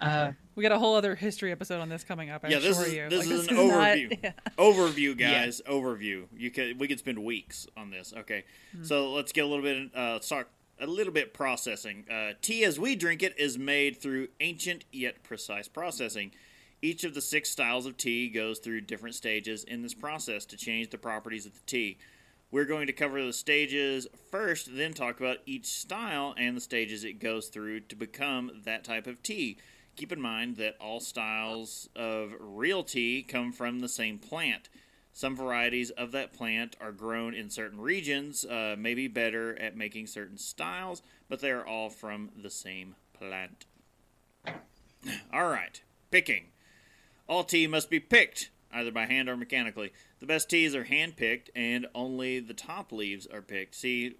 Uh, *laughs* we got a whole other history episode on this coming up. I yeah, this assure is you. this Like, is an not- overview. *laughs* yeah. Overview, guys. Overview. You could we could spend weeks on this. Okay, so let's get a little bit. Uh, let's talk a little bit processing. Uh, tea as we drink it is made through ancient yet precise processing. Each of the six styles of tea goes through different stages in this process to change the properties of the tea. We're going to cover the stages first, then talk about each style and the stages it goes through to become that type of tea. Keep in mind that all styles of real tea come from the same plant. Some varieties of that plant are grown in certain regions, uh, may be better at making certain styles, but they are all from the same plant. *clears throat* All right, picking. All tea must be picked, either by hand or mechanically. The best teas are hand picked, and only the top leaves are picked. See,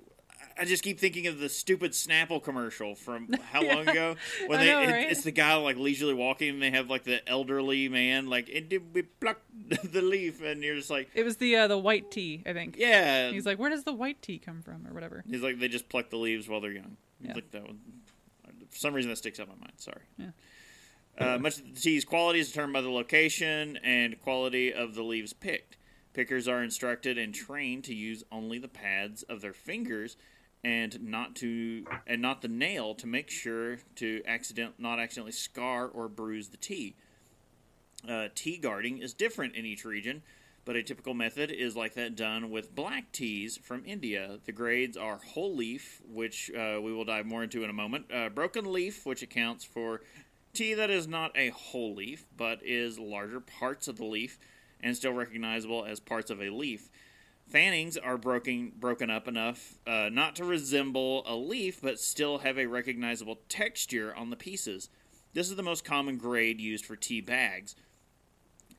I just keep thinking of the stupid Snapple commercial from *laughs* how long ago when they know, it- right? it's the guy like leisurely walking, and they have like the elderly man like and did we pluck *laughs* the leaf, and you're just like, It was the uh, the white tea, I think. yeah. He's like, where does the white tea come from, or whatever? He's like they just pluck the leaves while they're young. Yeah. like that one. For some reason that sticks out in my mind. Sorry. Yeah. Uh, much of the tea's quality is determined by the location and quality of the leaves picked. Pickers are instructed and trained to use only the pads of their fingers and not to and not the nail to make sure to accident not accidentally scar or bruise the tea. Uh, tea guarding is different in each region, but a typical method is like that done with black teas from India. The grades are whole leaf, which uh, we will dive more into in a moment, uh, broken leaf, which accounts for tea that is not a whole leaf, but is larger parts of the leaf and still recognizable as parts of a leaf. Fannings are broken broken up enough uh, not to resemble a leaf, but still have a recognizable texture on the pieces. This is the most common grade used for tea bags.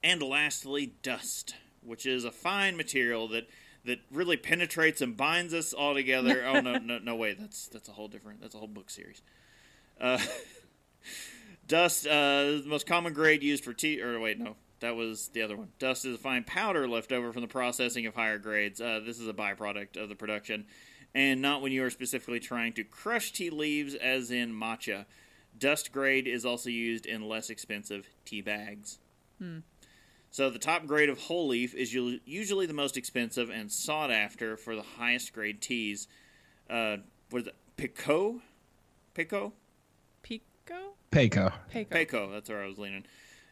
And lastly, dust, which is a fine material that that really penetrates and binds us all together. *laughs* oh no, no, no way. That's that's a whole different. That's a whole book series. Uh, *laughs* dust, uh, the most common grade used for tea. Or wait, no, that was the other one. Dust is a fine powder left over from the processing of higher grades. Uh, this is a byproduct of the production, and not when you are specifically trying to crush tea leaves, as in matcha. Dust grade is also used in less expensive tea bags. So the top grade of whole leaf is usually the most expensive and sought after for the highest grade teas. Uh, what is it? Pico? Pico? Pico? Payco. Peco. Peco, that's where I was leaning.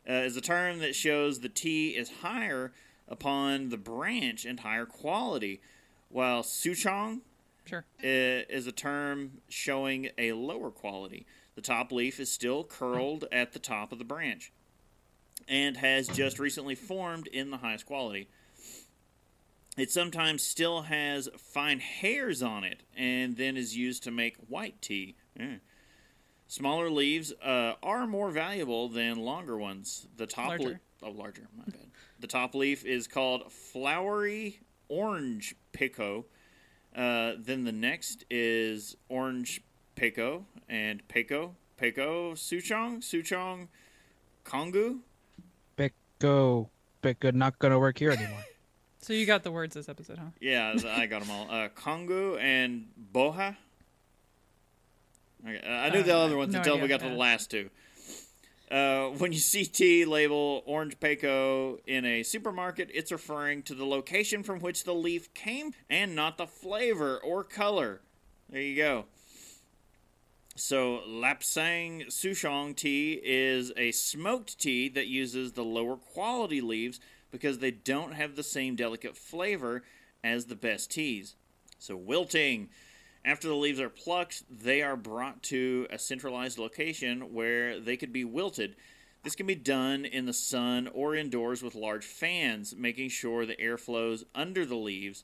Uh, is a term that shows the tea is higher upon the branch and higher quality, while Souchong Sure. is a term showing a lower quality. The top leaf is still curled at the top of the branch and has just recently formed in the highest quality. It sometimes still has fine hairs on it and then is used to make white tea. Mm. Smaller leaves uh, are more valuable than longer ones. The top Larger. leaf, oh, larger, my bad. The top leaf is called flowery orange pico. Uh, then the next is orange pico and pico, pico, souchong, souchong, congou. Go, Becca, not gonna work here anymore. *laughs* So you got the words this episode, huh? Yeah, I got them all. Uh, congou and bohea. Okay, uh, I knew the Uh, other ones no until we got to the last two. Uh, when you see tea label orange Paco in a supermarket, it's referring to the location from which the leaf came and not the flavor or color. There you go. So, Lapsang Souchong tea is a smoked tea that uses the lower quality leaves because they don't have the same delicate flavor as the best teas. So, wilting. After the leaves are plucked, they are brought to a centralized location where they could be wilted. This can be done in the sun or indoors with large fans, making sure the air flows under the leaves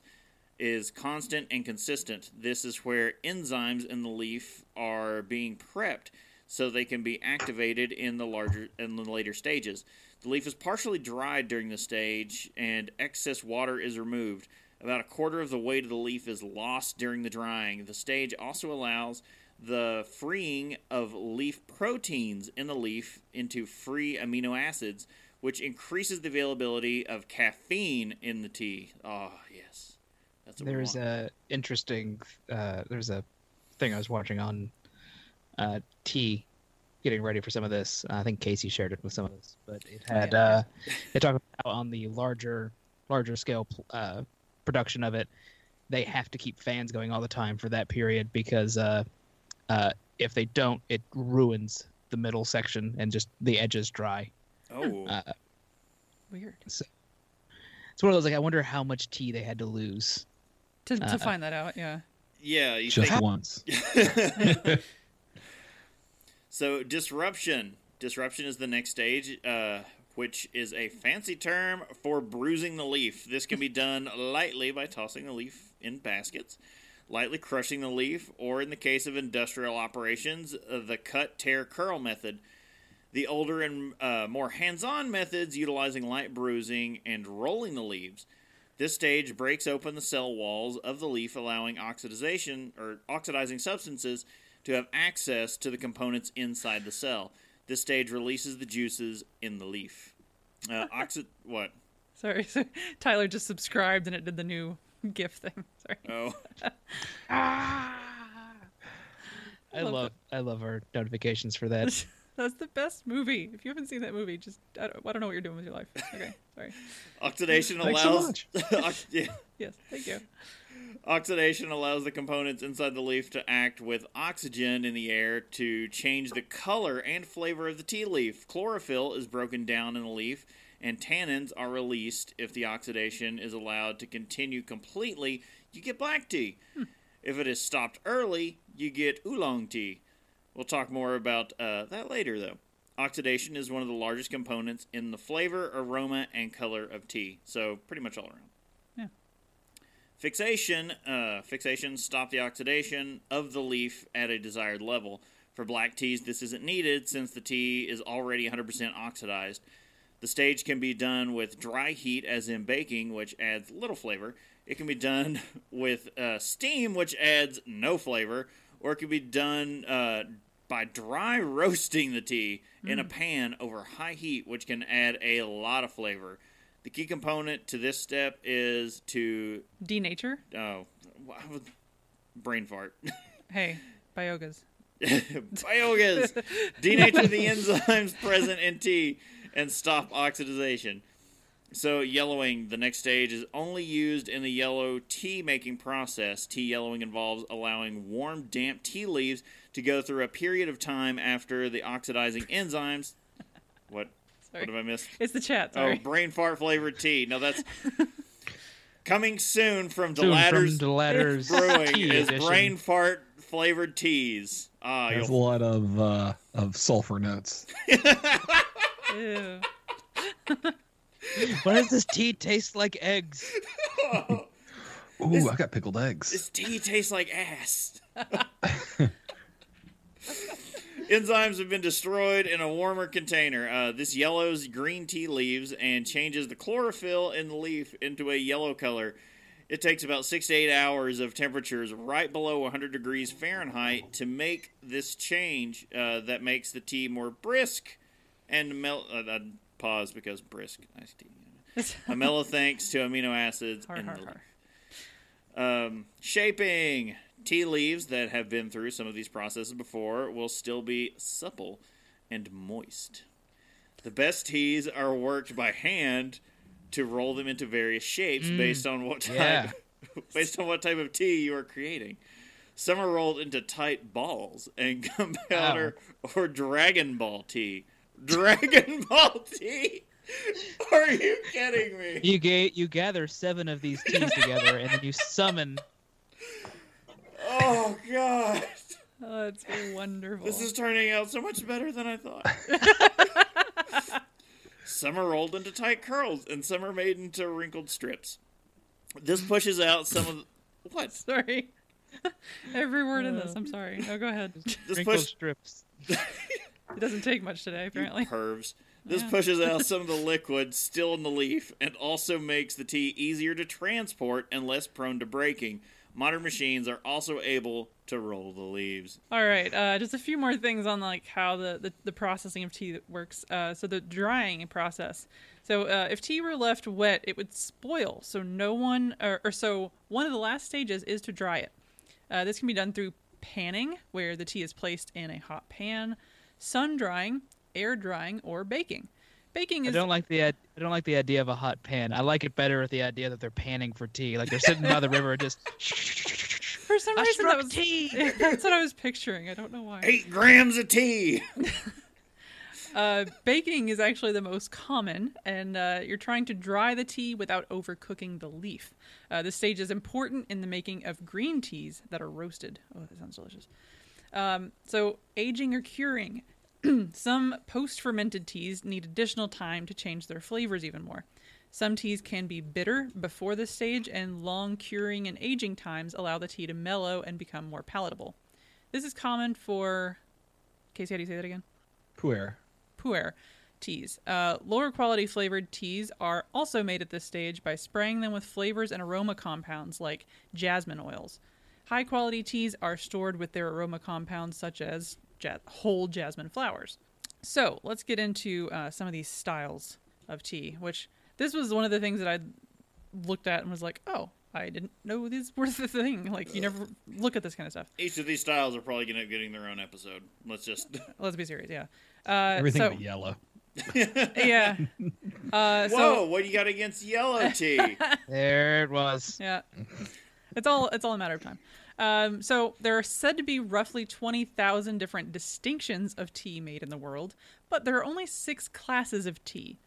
is constant and consistent. This is where enzymes in the leaf are being prepped so they can be activated in the larger in the later stages. The leaf is partially dried during the stage and excess water is removed. About a quarter of the weight of the leaf is lost during the drying. The stage also allows the freeing of leaf proteins in the leaf into free amino acids, which increases the availability of caffeine in the tea. Oh, yes. That's what There's a interesting. Uh, there's a thing I was watching on uh, tea, getting ready for some of this. I think Casey shared it with some of us, but it had. yeah, uh, It talked about on the larger, larger scale uh, production of it. They have to keep fans going all the time for that period because uh, uh, if they don't, it ruins the middle section and just the edges dry. Oh, Uh, Weird. So, it's one of those like I wonder how much tea they had to lose. To, to uh, find that out, yeah. yeah. You Just think once. *laughs* *laughs* so? Disruption. Disruption is the next stage, uh, which is a fancy term for bruising the leaf. This can be *laughs* done lightly by tossing the leaf in baskets, lightly crushing the leaf, or in the case of industrial operations, the cut, tear, curl method. The older and uh, more hands on methods utilizing light bruising and rolling the leaves. This stage breaks open the cell walls of the leaf, allowing oxidization or oxidizing substances to have access to the components inside the cell. This stage releases the juices in the leaf. Uh, *laughs* oxid what? Sorry, *laughs* so Tyler just subscribed and it did the new *laughs* GIF thing. Sorry. Oh, I Love love I love our notifications for that. That's the best movie. If you haven't seen that movie, just I don't, I don't know what you're doing with your life. Okay, sorry. oxidation Thanks so allows. much. Ox- yeah. Yes, thank you. Oxidation allows the components inside the leaf to act with oxygen in the air to change the color and flavor of the tea leaf. Chlorophyll is broken down in the leaf, and tannins are released. If the oxidation is allowed to continue completely, you get black tea. If it is stopped early, you get oolong tea. We'll talk more about uh, that later, though. Oxidation is one of the largest components in the flavor, aroma, and color of tea, so pretty much all around. Fixation, uh, fixation stop the oxidation of the leaf at a desired level. For black teas, this isn't needed since the tea is already 100% oxidized. The stage can be done with dry heat, as in baking, which adds little flavor. It can be done *laughs* with uh, steam, which adds no flavor, or it can be done uh, by dry *laughs* roasting the tea in a pan over high heat, which can add a lot of flavor. The key component to this step is to Denature. oh, brain fart. *laughs* Hey, biogas. *laughs* Biogas denature the enzymes present in tea and stop oxidization. So yellowing, the next stage, is only used in the yellow tea making process. Tea yellowing involves allowing warm, damp tea leaves to go through a period of time after the oxidizing enzymes. What? Sorry. What have I missed? It's the chat. Oh, brain fart flavored tea. No, that's *laughs* coming soon from Soon Delatter's from Delatter's Brewing is edition. brain fart flavored teas. Ah, There's a you'll lot of uh, of sulfur notes. *laughs* Why does this tea taste like eggs? *laughs* Ooh, I got pickled eggs. This tea tastes like ass. Enzymes have been destroyed in a warmer container. Uh, this yellows green tea leaves and changes the chlorophyll in the leaf into a yellow color. It takes about six to eight hours of temperatures right below 100 degrees Fahrenheit to make this change uh, that makes the tea more brisk and mel- uh, uh, pause because brisk nice tea. *laughs* a mellow thanks to amino acids Har, in har, the har. um, shaping. Tea leaves that have been through some of these processes before will still be supple and moist. The best teas are worked by hand to roll them into various shapes mm. based on what type yeah. *laughs* based on what type of tea you are creating. Some are rolled into tight balls and *laughs* gunpowder or Dragon Ball tea. Dragon *laughs* Ball tea? Are you kidding me? You ga- you gather seven of these teas together, and then you summon. Oh god. Oh, that's wonderful. This is turning out so much better than I thought. *laughs* some are rolled into tight curls, and some are made into wrinkled strips. This pushes out some of the, what? sorry. *laughs* Every word in this. I'm uh, sorry. Oh, go ahead. This wrinkled push strips. *laughs* It doesn't take much today, apparently. curves. This Yeah. pushes out some of the liquid still in the leaf, and also makes the tea easier to transport and less prone to breaking. Modern machines are also able to roll the leaves. All right, uh, just a few more things on like how the, the, the processing of tea works. Uh, so the drying process. So uh, if tea were left wet, it would spoil. So no one, or, or so one of the last stages is to dry it. Uh, this can be done through panning, where the tea is placed in a hot pan, sun drying, air drying, or baking. Baking is. I don't like the I don't like the idea of a hot pan. I like it better with the idea that they're panning for tea, like they're sitting by the river just. *laughs* for some I reason that was tea. *laughs* that's what I was picturing. I don't know why. Eight grams of tea! *laughs* Uh, baking is actually the most common, and uh, you're trying to dry the tea without overcooking the leaf. Uh, this stage is important in the making of green teas that are roasted. Oh, that sounds delicious. Um, so, aging or curing. *clears throat* Some post fermented teas need additional time to change their flavors even more. Some teas can be bitter before this stage, and long curing and aging times allow the tea to mellow and become more palatable. This is common for. Casey, how do you say that again? Puer. puer teas. Uh, lower quality flavored teas are also made at this stage by spraying them with flavors and aroma compounds like jasmine oils. High quality teas are stored with their aroma compounds such as ja- whole jasmine flowers. So let's get into uh, some of these styles of tea, which this was one of the things that I looked at and was like, oh, I didn't know these were the thing. *laughs* Like, you never look at this kind of stuff. Each of these styles are probably going to be getting their own episode. Let's just. *laughs* Let's be serious, yeah. Uh, Everything so, but yellow. *laughs* yeah. Uh, so, Whoa, what do you got against yellow tea? There it was. Yeah. It's all it's all a matter of time. Um, so there are said to be roughly twenty thousand different distinctions of tea made in the world, but there are only six classes of tea.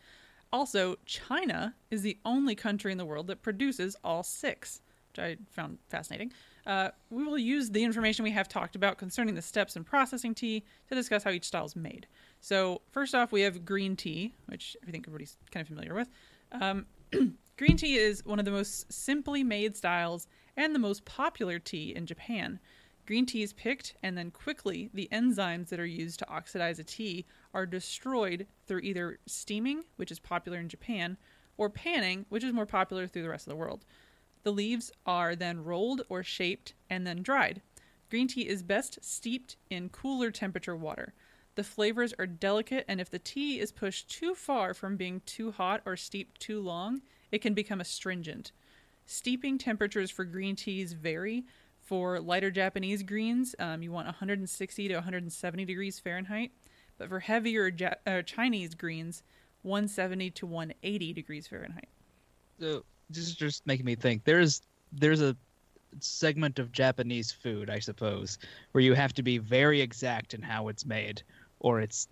Also, China is the only country in the world that produces all six, which I found fascinating. Uh, we will use the information we have talked about concerning the steps in processing tea to discuss how each style is made. So, first off, we have green tea, which I think everybody's kind of familiar with. Um, *clears throat* green tea is one of the most simply made styles and the most popular tea in Japan. Green tea is picked, and then quickly the enzymes that are used to oxidize a tea are destroyed through either steaming, which is popular in Japan, or panning, which is more popular through the rest of the world. The leaves are then rolled or shaped and then dried. Green tea is best steeped in cooler temperature water. The flavors are delicate, and if the tea is pushed too far from being too hot or steeped too long, it can become astringent. Steeping temperatures for green teas vary. For lighter Japanese greens, um, you want 160 to 170 degrees Fahrenheit. But for heavier ja- uh, Chinese greens, 170 to 180 degrees Fahrenheit. So this is just making me think. There's there's a segment of Japanese food, I suppose, where you have to be very exact in how it's made, or it's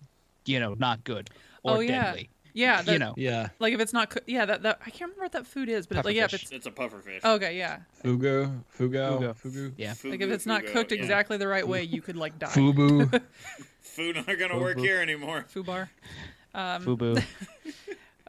you know not good or oh yeah, deadly. Yeah. That, you know, Yeah. like if it's not, coo- yeah. That, that I can't remember what that food is, but like yeah, if it's it's a pufferfish. okay, yeah. Fugu. Fugo. Fugo. Fugu. yeah. Like if it's not fugo, cooked yeah. exactly the right way, you could like die. Fubu. *laughs* Food not going to work here anymore. Fubar. Um, Fubu. *laughs*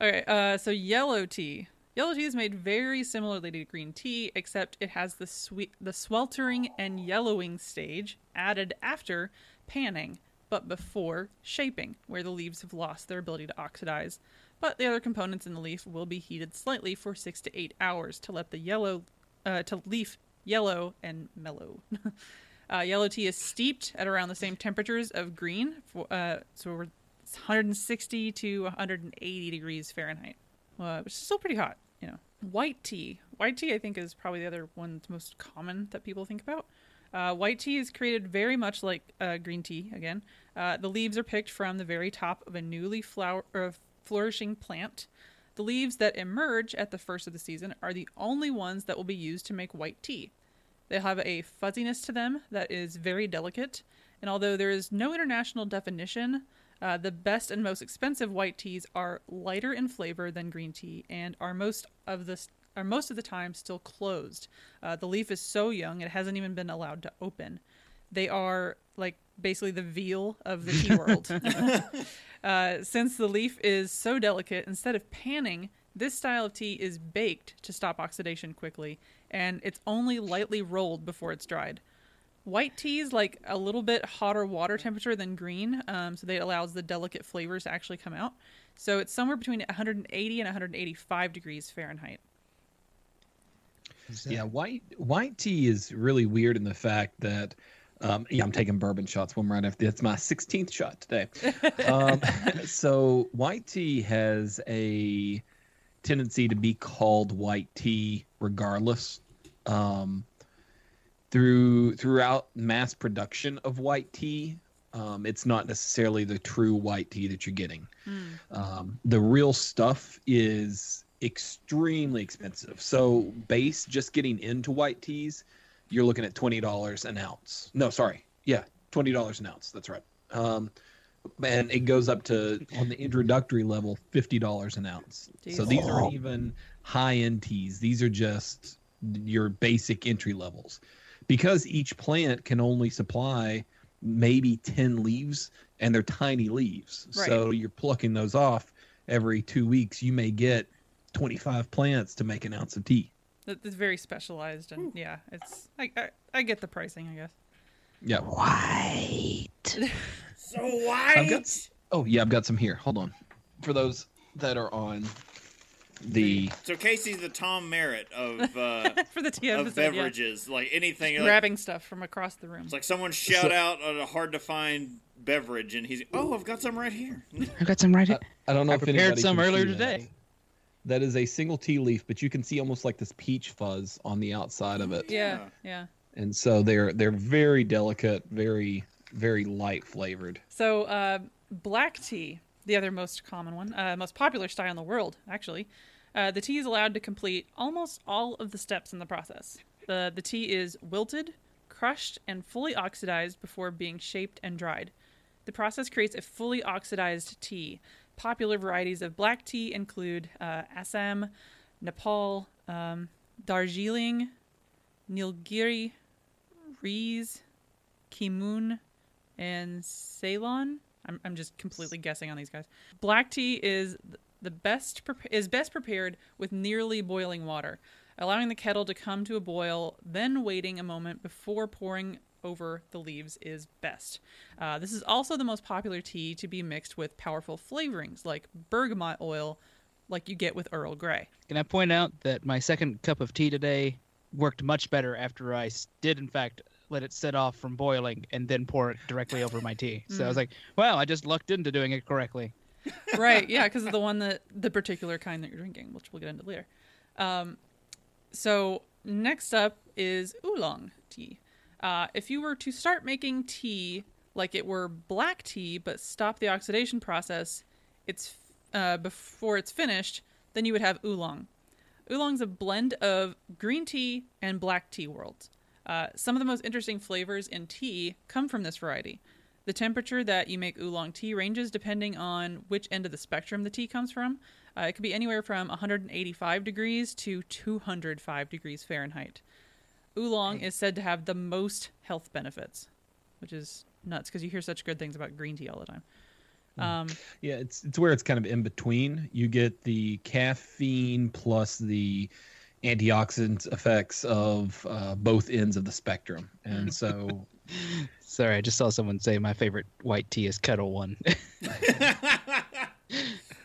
Okay, uh, so yellow tea. Yellow tea is made very similarly to green tea, except it has the sweet, the sweltering and yellowing stage added after panning. But before shaping, where the leaves have lost their ability to oxidize. But the other components in the leaf will be heated slightly for six to eight hours to let the yellow, uh, to leaf yellow and mellow. *laughs* uh, yellow tea is steeped at around the same temperatures of green, for, uh, so we're it's 160 to 180 degrees Fahrenheit, uh, which is still pretty hot, you know. White tea. White tea, I think, is probably the other one that's most common that people think about. Uh, white tea is created very much like uh, green tea. Again, uh, the leaves are picked from the very top of a newly flower flourishing plant. The leaves that emerge at the first of the season are the only ones that will be used to make white tea. They have a fuzziness to them that is very delicate, and although there is no international definition, uh, the best and most expensive white teas are lighter in flavor than green tea and are most of the are most of the time still closed. Uh, the leaf is so young it hasn't even been allowed to open. They are like basically the veal of the tea world. *laughs* *laughs* uh, since the leaf is so delicate, instead of panning, this style of tea is baked to stop oxidation quickly, and it's only lightly rolled before it's dried. White teas like a little bit hotter water temperature than green, um, so that allows the delicate flavors to actually come out. So it's somewhere between 180 and 185 degrees Fahrenheit. Yeah, white white tea is really weird in the fact that um, yeah, I'm taking bourbon shots one right after. It's my 16th shot today. *laughs* Um, so white tea has a tendency to be called white tea regardless. Um, through throughout mass production of white tea, um, it's not necessarily the true white tea that you're getting. Um, the real stuff is extremely expensive. So base just getting into white teas, you're looking at twenty dollars an ounce. No, sorry, yeah, twenty dollars an ounce. That's right. Um, and it goes up to on the introductory level fifty dollars an ounce. So these aren't even high end teas. These are just your basic entry levels. Because each plant can only supply maybe 10 leaves and they're tiny leaves. Right. So you're plucking those off every two weeks. You may get 25 plants to make an ounce of tea. That- It's very specialized, and yeah, it's I, I I get the pricing, I guess. Yeah. White. *laughs* so white. I've got, oh, yeah, I've got some here. Hold on. For those that are on the. So Casey's the Tom Merritt of uh, *laughs* For the tea of episode, yeah. beverages. Like anything, like, grabbing stuff from across the room. it's like someone shout out a hard to find beverage, and he's oh, I've got some right here. I've got some right here. I don't know I if prepared anybody some earlier see that. today. That is a single tea leaf, but you can see almost like this peach fuzz on the outside of it. yeah, yeah. and so they're they're very delicate, very very light flavored. So, uh, black tea, the other most common one, uh, most popular style in the world, actually. Uh, the tea is allowed to complete almost all of the steps in the process. The, the tea is wilted, crushed, and fully oxidized before being shaped and dried. The process creates a fully oxidized tea. Popular varieties of black tea include uh, Assam, Nepal, um, Darjeeling, Nilgiri, Rees, Keemun, and Ceylon. I'm, I'm just completely guessing on these guys. Black tea is the best prep- is best prepared with nearly boiling water, allowing the kettle to come to a boil, then waiting a moment before pouring over the leaves is best. Uh, this is also the most popular tea to be mixed with powerful flavorings like bergamot oil, like you get with Earl Grey. Can I point out that my second cup of tea today worked much better after I did, in fact, let it set off from boiling and then pour it directly over my tea. So I was like, wow, I just lucked into doing it correctly. *laughs* right yeah because of the one that the particular kind that you're drinking which we'll get into later um, so next up is oolong tea uh, if you were to start making tea like it were black tea but stop the oxidation process it's uh, before it's finished then you would have oolong oolong's a blend of green tea and black tea worlds uh, some of the most interesting flavors in tea come from this variety the temperature that you make oolong tea ranges depending on which end of the spectrum the tea comes from. Uh, it could be anywhere from 185 degrees to 205 degrees Fahrenheit. Oolong is said to have the most health benefits, which is nuts because you hear such good things about green tea all the time. Um, Yeah, it's it's where it's kind of in between. You get the caffeine plus the antioxidant effects of uh, both ends of the spectrum, and so *laughs* Sorry, I just saw someone say my favorite white tea is Ketel One. *laughs* *laughs*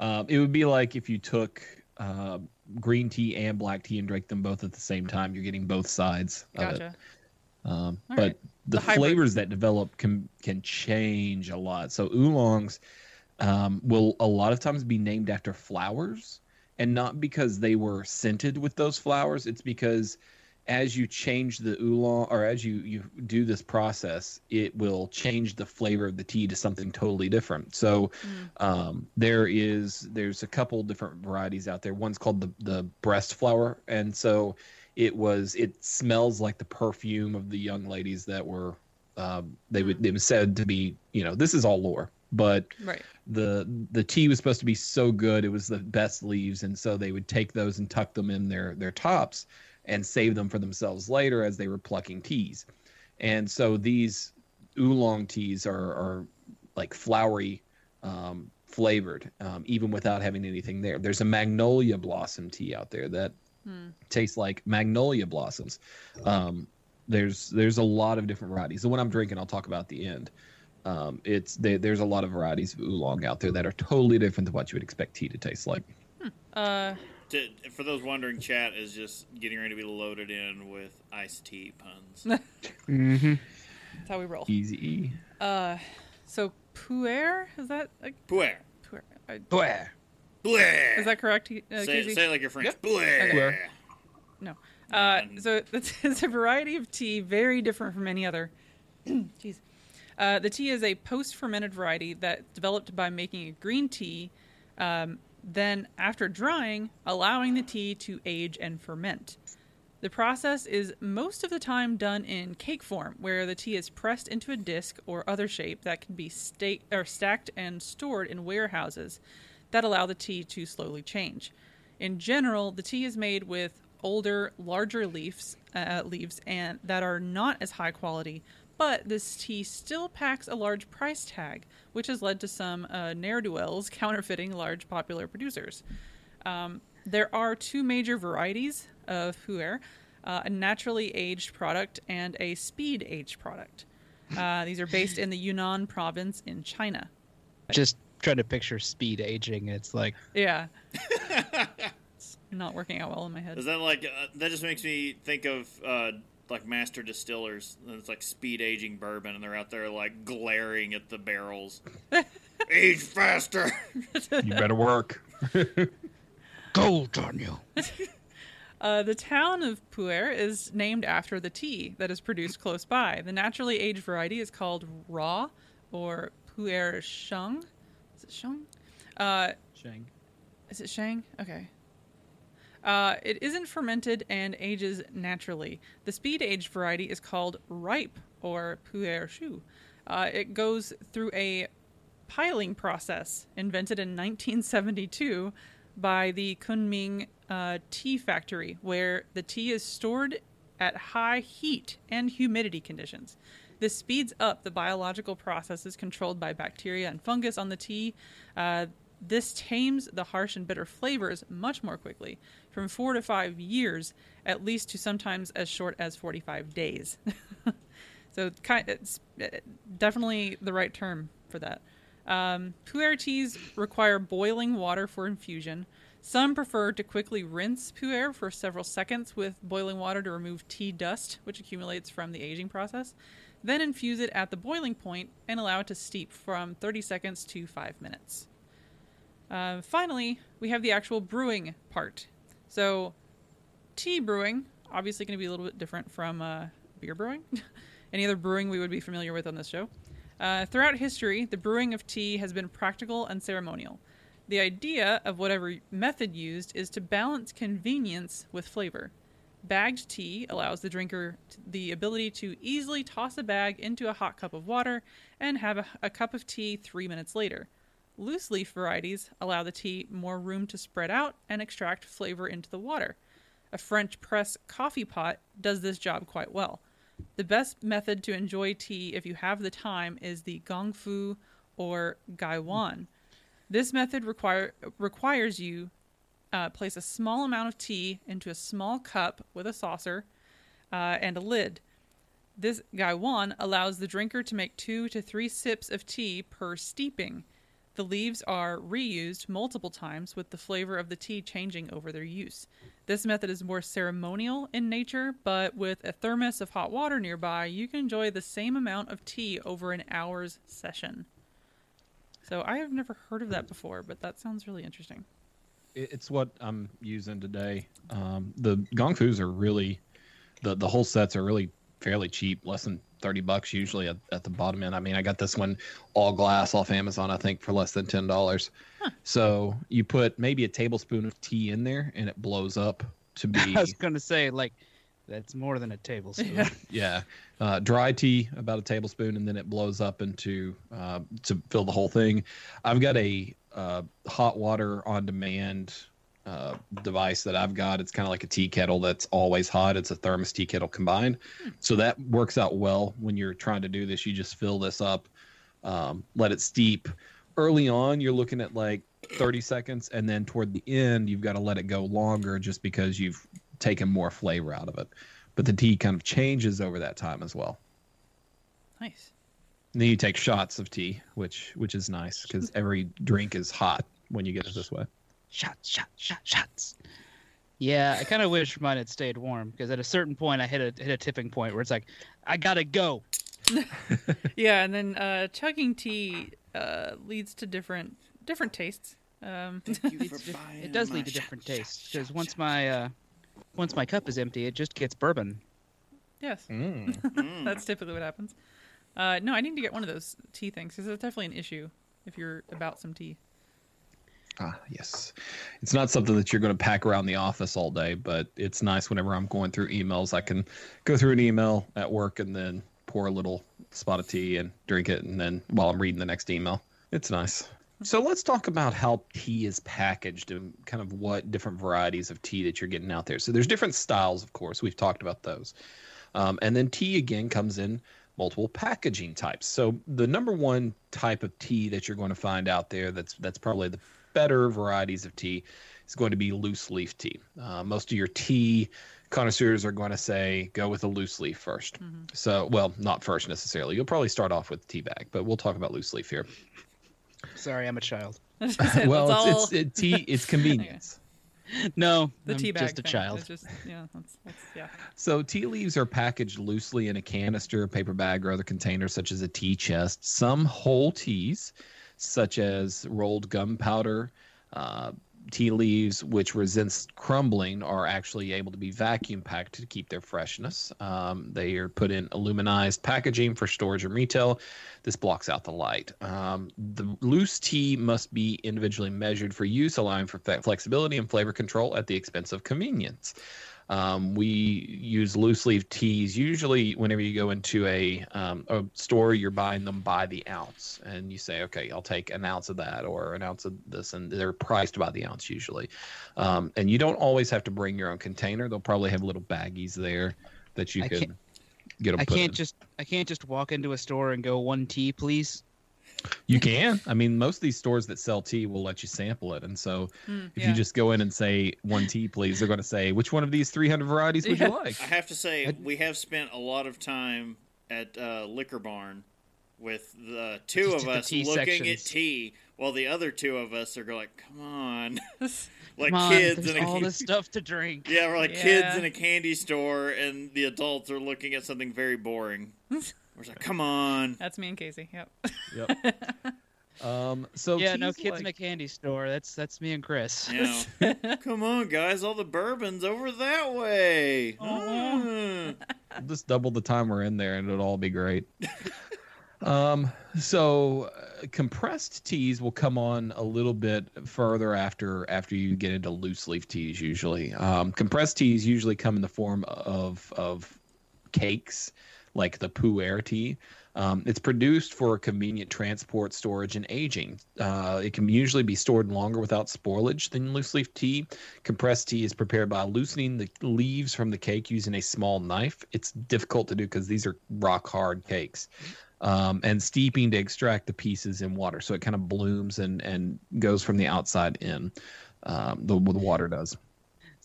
Um, it would be like if you took uh, green tea and black tea and drink them both at the same time. You're getting both sides of it. Um, but right. the, The flavors that develop can can change a lot. So oolongs um, will a lot of times be named after flowers, and not because they were scented with those flowers. It's because as you change the oolong, or as you you do this process, it will change the flavor of the tea to something totally different. So um, there is there's a couple different varieties out there. One's called the the breast flower, and so it was it smells like the perfume of the young ladies that were um, they would it was said to be you know this is all lore but Right. the the tea was supposed to be so good it was the best leaves and so they would take those and tuck them in their their tops and save them for themselves later as they were plucking teas. And so these oolong teas are are like flowery um, flavored um, even without having anything there. There's a magnolia blossom tea out there that tastes like magnolia blossoms. Um, there's there's a lot of different varieties. The one i'm drinking i'll talk about at the end. Um, it's there, there's a lot of varieties of oolong out there that are totally different than what you would expect tea to taste like. Uh, To, for those wondering, chat is just getting ready to be loaded in with iced tea puns. *laughs* mm-hmm. that's how we roll. easy Uh, so puer is that a, Puer. puer? Where? Blair. is that correct? Uh, say, Casey? say it like you're French. Yep. Blair. No. Uh, so *laughs* it's, it's a variety of tea, very different from any other. *clears throat* Jeez. Uh, the tea is a post-fermented variety that developed by making a green tea, um, then after drying, allowing the tea to age and ferment. The process is most of the time done in cake form, where the tea is pressed into a disc or other shape that can be sta- stacked and stored in warehouses that allow the tea to slowly change. In general, the tea is made with older, larger leaves, uh, leaves, and that are not as high quality. But this tea still packs a large price tag, which has led to some uh, ne'er do wells *laughs* counterfeiting large popular producers. Um, there are two major varieties of Puer uh, a naturally aged product and a speed aged product. Uh, these are based in the *laughs* Yunnan province in China. Just trying to picture speed aging. It's like Yeah. *laughs* it's not working out well in my head. Is that like uh, that? Just makes me think of uh, like master distillers. and It's like speed aging bourbon, and they're out there like glaring at the barrels. *laughs* Age faster. you better work *laughs* gold on you. *laughs* Uh, the town of Puer is named after the tea that is produced close by. The naturally aged variety is called raw or Puer Sheng. Is it Sheng? Uh, Shang. Is it Shang? Okay. Uh, it isn't fermented and ages naturally. The speed aged variety is called ripe or puer shu. Uh, it goes through a piling process invented in 1972 by the Kunming uh, Tea Factory, where the tea is stored at high heat and humidity conditions. This speeds up the biological processes controlled by bacteria and fungus on the tea. Uh, this tames the harsh and bitter flavors much more quickly, from four to five years, at least to sometimes as short as 45 days. *laughs* so, it's uh, definitely the right term for that. Um, puer teas require boiling water for infusion. Some prefer to quickly rinse puer for several seconds with boiling water to remove tea dust, which accumulates from the aging process. Then infuse it at the boiling point and allow it to steep from 30 seconds to 5 minutes. Uh, finally, we have the actual brewing part. So, tea brewing, obviously going to be a little bit different from uh, beer brewing. *laughs* Any other brewing we would be familiar with on this show. Uh, throughout history, the brewing of tea has been practical and ceremonial. The idea of whatever method used is to balance convenience with flavor. Bagged tea allows the drinker t- the ability to easily toss a bag into a hot cup of water and have a, a cup of tea three minutes later. Loose leaf varieties allow the tea more room to spread out and extract flavor into the water. A French press coffee pot does this job quite well. The best method to enjoy tea if you have the time is the gongfu or gaiwan. This method require, requires you uh, place a small amount of tea into a small cup with a saucer uh, and a lid. This gaiwan allows the drinker to make two to three sips of tea per steeping. The leaves are reused multiple times with the flavor of the tea changing over their use. This method is more ceremonial in nature, but with a thermos of hot water nearby, you can enjoy the same amount of tea over an hour's session. So I have never heard of that before, but that sounds really interesting. It's what I'm using today. Um, the gongfus are really, the the whole sets are really fairly cheap, less than thirty bucks usually at, at the bottom end. I mean, I got this one all glass off Amazon, I think, for less than ten dollars. So you put maybe a tablespoon of tea in there, and it blows up to *laughs* be I was going to say, like, that's more than a tablespoon. Yeah. *laughs* yeah, uh, dry tea about a tablespoon, and then it blows up into uh, to fill the whole thing. I've got a uh, hot water on demand uh, device that I've got. It's kind of like a tea kettle that's always hot. It's a thermos tea kettle combined, so that works out well when you're trying to do this. You just fill this up, um, let it steep. Early on, you're looking at like 30 seconds, and then toward the end, you've got to let it go longer just because you've taken more flavor out of it but the tea kind of changes over that time as well. Nice. And then you take shots of tea, which which is nice because every drink is hot when you get it this way. Shots, shots, shots, shots. Yeah, I kind of wish mine had stayed warm because at a certain point I hit a hit a tipping point where it's like, I gotta go. *laughs* Yeah, and then uh, chugging tea uh, leads to different different tastes. Um, Thank you *laughs* for buying it does lead to different shot, tastes because once shot. my uh, once my cup is empty, it just gets bourbon. yes, Mm. *laughs* that's typically what happens. Uh, no, I need to get one of those tea things because it's definitely an issue if you're about some tea. Ah, yes. It's not something that you're going to pack around the office all day, but it's nice whenever I'm going through emails. I can go through an email at work and then pour a little spot of tea and drink it, and then while I'm reading the next email, it's nice. So let's talk about how tea is packaged and kind of what different varieties of tea that you're getting out there. So there's different styles, of course. We've talked about those. Um, and then tea again comes in multiple packaging types. So the number one type of tea that you're going to find out there that's that's probably the better varieties of tea is going to be loose leaf tea. Uh, most of your tea connoisseurs are going to say go with a loose leaf 1st So, well, not first necessarily. You'll probably start off with tea bag, but we'll talk about loose leaf here. Sorry, I'm a child. well, That's *laughs* it's, all- it's it, tea. It's *laughs* convenience. No, the I'm tea bag just a thing. child. It's just yeah, that's, that's yeah. So tea leaves are packaged loosely in a canister, paper bag, or other container, such as a tea chest. Some whole teas, such as rolled gunpowder, uh, tea leaves, which resist crumbling, are actually able to be vacuum packed to keep their freshness. Um, they are put in aluminized packaging for storage and retail. This blocks out the light. Um, the loose tea must be individually measured for use, allowing for flexibility and flavor control at the expense of convenience. Um, we use loose leaf teas usually whenever you go into a, um, a store, you're buying them by the ounce, and you say, okay, I'll take an ounce of that or an ounce of this, and they're priced by the ounce usually. Um, and you don't always have to bring your own container; they'll probably have little baggies there that you I can get them. I can't in. just I can't just walk into a store and go one tea, please. You can. I mean, most of these stores that sell tea will let you sample it, and so Mm, if yeah. you just go in and say one tea, please, they're going to say which one of these 300 varieties would Yeah. you like? I have to say, we have spent a lot of time at uh, Liquor Barn with the two of us looking sections. at tea, while the other two of us are going, "Come on," *laughs* like Come on, kids there's in a all this stuff to drink. yeah, we're like kids in a candy store, and the adults are looking at something very boring. *laughs* we're just like, "Come on." That's me and Casey. Yep. Yep. *laughs* um. So yeah, no tea's kids in a candy store. That's that's me and Chris. You *laughs* know, come on, guys, all the bourbon's over that way. Aw. We'll just double the time we're in there and it'll all be great. *laughs* um, so uh, compressed teas will come on a little bit further after after you get into loose leaf teas. Usually, um, compressed teas usually come in the form of of cakes, like the pu'er tea. Um, it's produced for convenient transport, storage, and aging. Uh, it can usually be stored longer without spoilage than loose leaf tea. Compressed tea is prepared by loosening the leaves from the cake using a small knife. It's difficult to do because these are rock hard cakes. Um, and steeping to extract the pieces in water. So it kind of blooms and, and goes from the outside in. Um, the, the water does.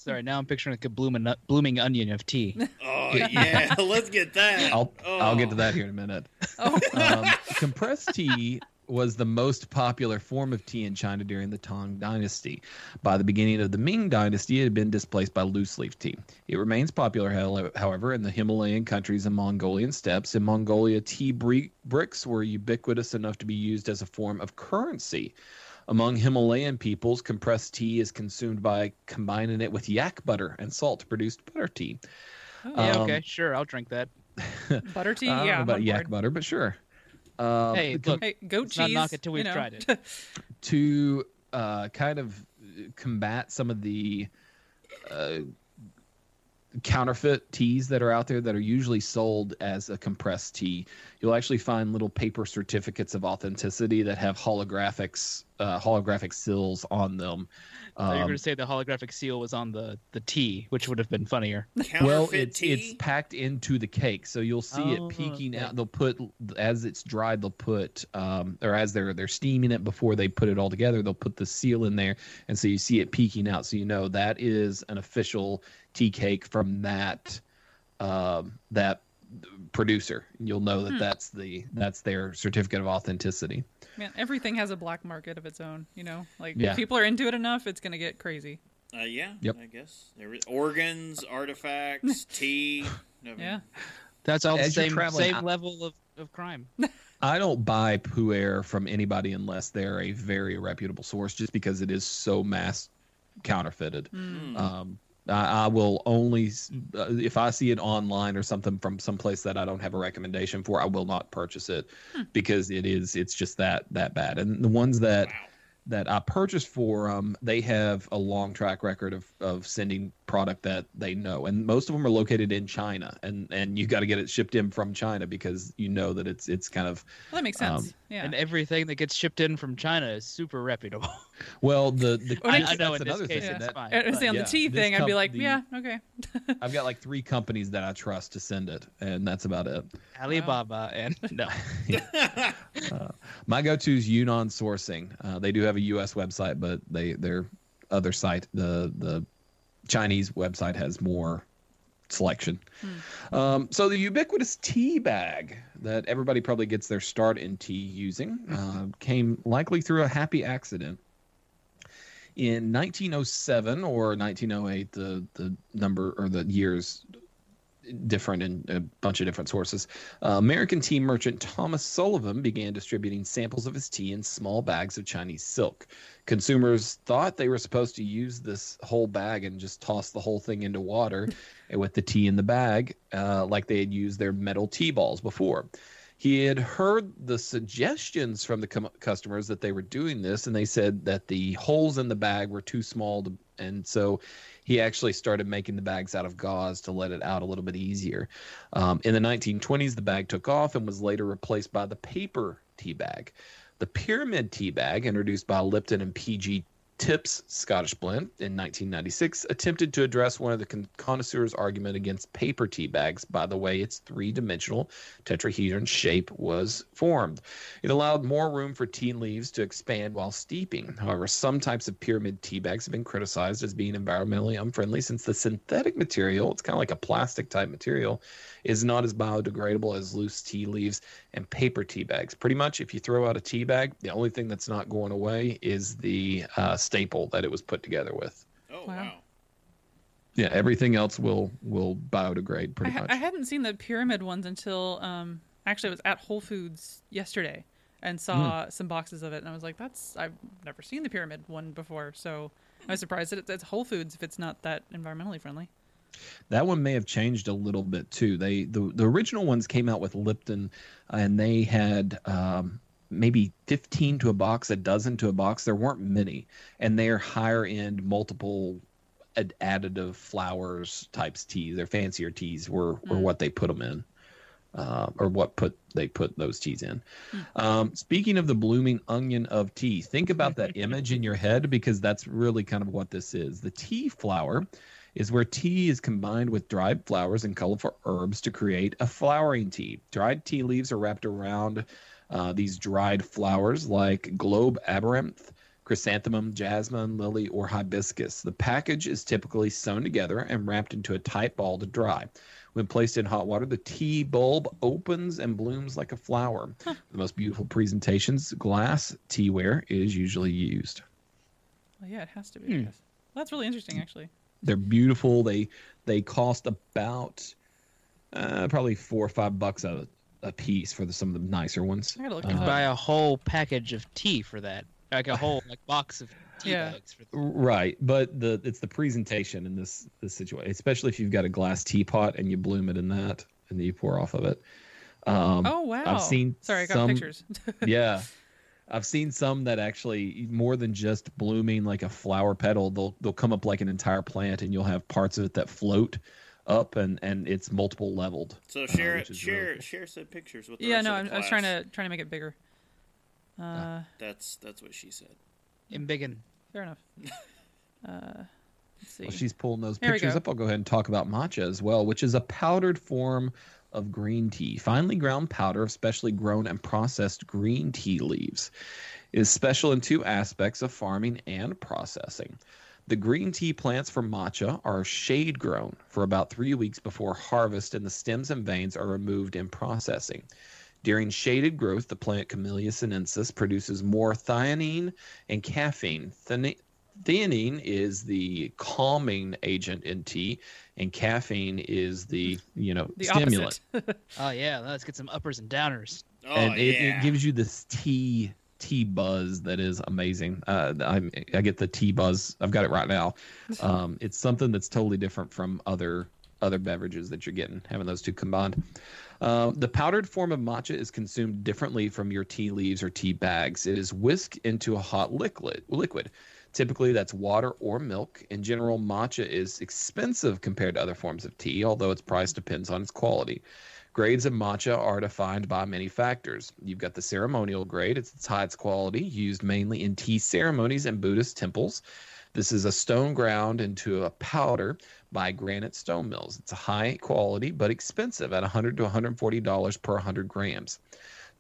Sorry, now I'm picturing like a blooming blooming onion of tea. *laughs* Oh *laughs* yeah, let's get that. I'll oh. I'll get to that here in a minute. Oh, Um, *laughs* compressed tea was the most popular form of tea in China during the Tang Dynasty. By the beginning of the Ming Dynasty, it had been displaced by loose leaf tea. It remains popular, however, in the Himalayan countries and Mongolian steppes. In Mongolia, tea bre- bricks were ubiquitous enough to be used as a form of currency. Among Himalayan peoples, compressed tea is consumed by combining it with yak butter and salt to produce butter tea. yeah, Um, okay, sure, I'll drink that. *laughs* butter tea. I don't yeah, know I'm about yak board. butter, but sure. Um, Hey, com- look, Hey, goat Let's cheese. not knock it till we've know. tried it. *laughs* to uh, kind of combat some of the uh, counterfeit teas that are out there that are usually sold as a compressed tea. You'll actually find little paper certificates of authenticity that have holographics, uh, holographic seals on them. I thought you were Um, going to say the holographic seal was on the the tea, which would have been funnier. *laughs* well, it's tea. it's packed into the cake, so you'll see Oh, it peeking okay. out. They'll put as it's dried, they'll put um, or as they're they're steaming it before they put it all together, they'll put the seal in there, and so you see it peeking out, so you know that is an official tea cake from that um, that producer. You'll know that Hmm. that's the that's their certificate of authenticity. Man, everything has a black market of its own. You know, like Yeah. if people are into it enough, it's gonna get crazy. Uh, yeah, Yep. I guess there is organs, artifacts, *laughs* tea. I mean, Yeah. That's all the As you're same same level of, of crime. *laughs* I don't buy puer from anybody unless they're a very reputable source, just because it is so mass counterfeited. Mm. Um, I, I will only uh, if I see it online or something from someplace that I don't have a recommendation for, I will not purchase it because it is it's just that that bad. And the ones that Wow. that I purchased for um, they have a long track record of, of sending product that they know, and most of them are located in China, and and you got to get it shipped in from China because you know that it's it's kind of Well, that makes Um, sense. yeah. And everything that gets shipped in from China is super reputable. *laughs* well the the Well, I- I know in this another case thing it's that fine. Was but- saying on yeah, the tea this thing, I'd be like, the- yeah, okay. *laughs* I've got like three companies that I trust to send it, and that's about it. Alibaba and *laughs* no. My go-to is Yunnan Sourcing. Uh, they do have a U.S. website, but they their other site, the the Chinese website, has more selection. Um, so the ubiquitous tea bag that everybody probably gets their start in tea using uh, came likely through a happy accident. In 1907 or 1908, the the number or the years different in a bunch of different sources. Uh, American tea merchant Thomas Sullivan began distributing samples of his tea in small bags of Chinese silk. Consumers thought they were supposed to use this whole bag and just toss the whole thing into water *laughs* with the tea in the bag, uh, like they had used their metal tea balls before. He had heard the suggestions from the com- customers that they were doing this, and they said that the holes in the bag were too small, to, and so he actually started making the bags out of gauze to let it out a little bit easier. Um, in the 1920s, the bag took off and was later replaced by the paper tea bag. The pyramid tea bag, introduced by Lipton and PG Tips Scottish Blend in 1996, attempted to address one of the con- connoisseurs' argument against paper tea bags by the way its three-dimensional tetrahedron shape was formed. It allowed more room for tea leaves to expand while steeping. However, some types of pyramid tea bags have been criticized as being environmentally unfriendly since the synthetic material, it's kind of like a plastic type material, is not as biodegradable as loose tea leaves and paper tea bags. Pretty much, if you throw out a tea bag, the only thing that's not going away is the uh, staple that it was put together with. Oh Wow. wow. Yeah, everything else will will biodegrade I, pretty ha- much. I hadn't seen the pyramid ones until um, actually I was at Whole Foods yesterday and saw some boxes of it, and I was like, "That's I've never seen the pyramid one before." So I was surprised that it's, it's Whole Foods if it's not that environmentally friendly. That one may have changed a little bit too. They the the original ones came out with Lipton, and they had um, maybe fifteen to a box, a dozen to a box. There weren't many, and they're higher end, multiple ad- additive flowers types teas. They're fancier teas were were Mm. what they put them in. Uh, or what put they put those teas in. Um, speaking of the blooming onion of tea, think about that *laughs* image in your head because that's really kind of what this is. The tea flower is where tea is combined with dried flowers and colorful herbs to create a flowering tea. Dried tea leaves are wrapped around uh, these dried flowers like globe amaranth, chrysanthemum, jasmine, lily, or hibiscus. The package is typically sewn together and wrapped into a tight ball to dry. When placed in hot water, the tea bulb opens and blooms like a flower. The most beautiful presentations, glass teaware, is usually used. Well, yeah, it has to be. I Hmm. Well, that's really interesting, actually. They're beautiful. They they cost about uh, probably four or five bucks a, a piece for the, some of the nicer ones. I gotta look Uh, Buy a whole package of tea for that, like a *laughs* whole like box of tea Yeah. bags for that. Right, but the it's the presentation in this this situation, especially if you've got a glass teapot and you bloom it in that, and then you pour off of it. Um, Oh wow! I've seen Sorry, I got some- pictures. *laughs* yeah, I've seen some that actually more than just blooming like a flower petal. They'll they'll come up like an entire plant, and you'll have parts of it that float up, and and it's multiple leveled. So uh, share which it. is Share really cool. share said pictures with. The yeah, rest no, of I'm, the I was trying to trying to make it bigger. Uh, That's that's what she said. In biggin. fair enough. *laughs* Uh, let's see. While she's pulling those There pictures up, I'll go ahead and talk about matcha as well, which is a powdered form of green tea, finely ground powder of specially grown and processed green tea leaves. Is special in two aspects of farming and processing. The green tea plants for matcha are shade grown for about three weeks before harvest, and the stems and veins are removed in processing. During shaded growth, the plant Camellia sinensis produces more theanine and caffeine. Theani- Theanine is the calming agent in tea, and caffeine is the you know *laughs* the stimulant. *laughs* Oh yeah, let's get some uppers and downers. Oh and it, yeah. it gives you this tea tea buzz that is amazing. Uh, I I get the tea buzz. I've got it right now. *laughs* Um, it's something that's totally different from other other beverages that you're getting. Having those two combined. Uh, the powdered form of matcha is consumed differently from your tea leaves or tea bags. It is whisked into a hot liquid. Liquid. Typically, that's water or milk. In general, matcha is expensive compared to other forms of tea, although its price depends on its quality. Grades of matcha are defined by many factors. You've got the ceremonial grade, it's its highest quality, used mainly in tea ceremonies and Buddhist temples. This is a stone ground into a powder by granite stone mills. It's a high quality but expensive at 100 to 140 dollars per 100 grams.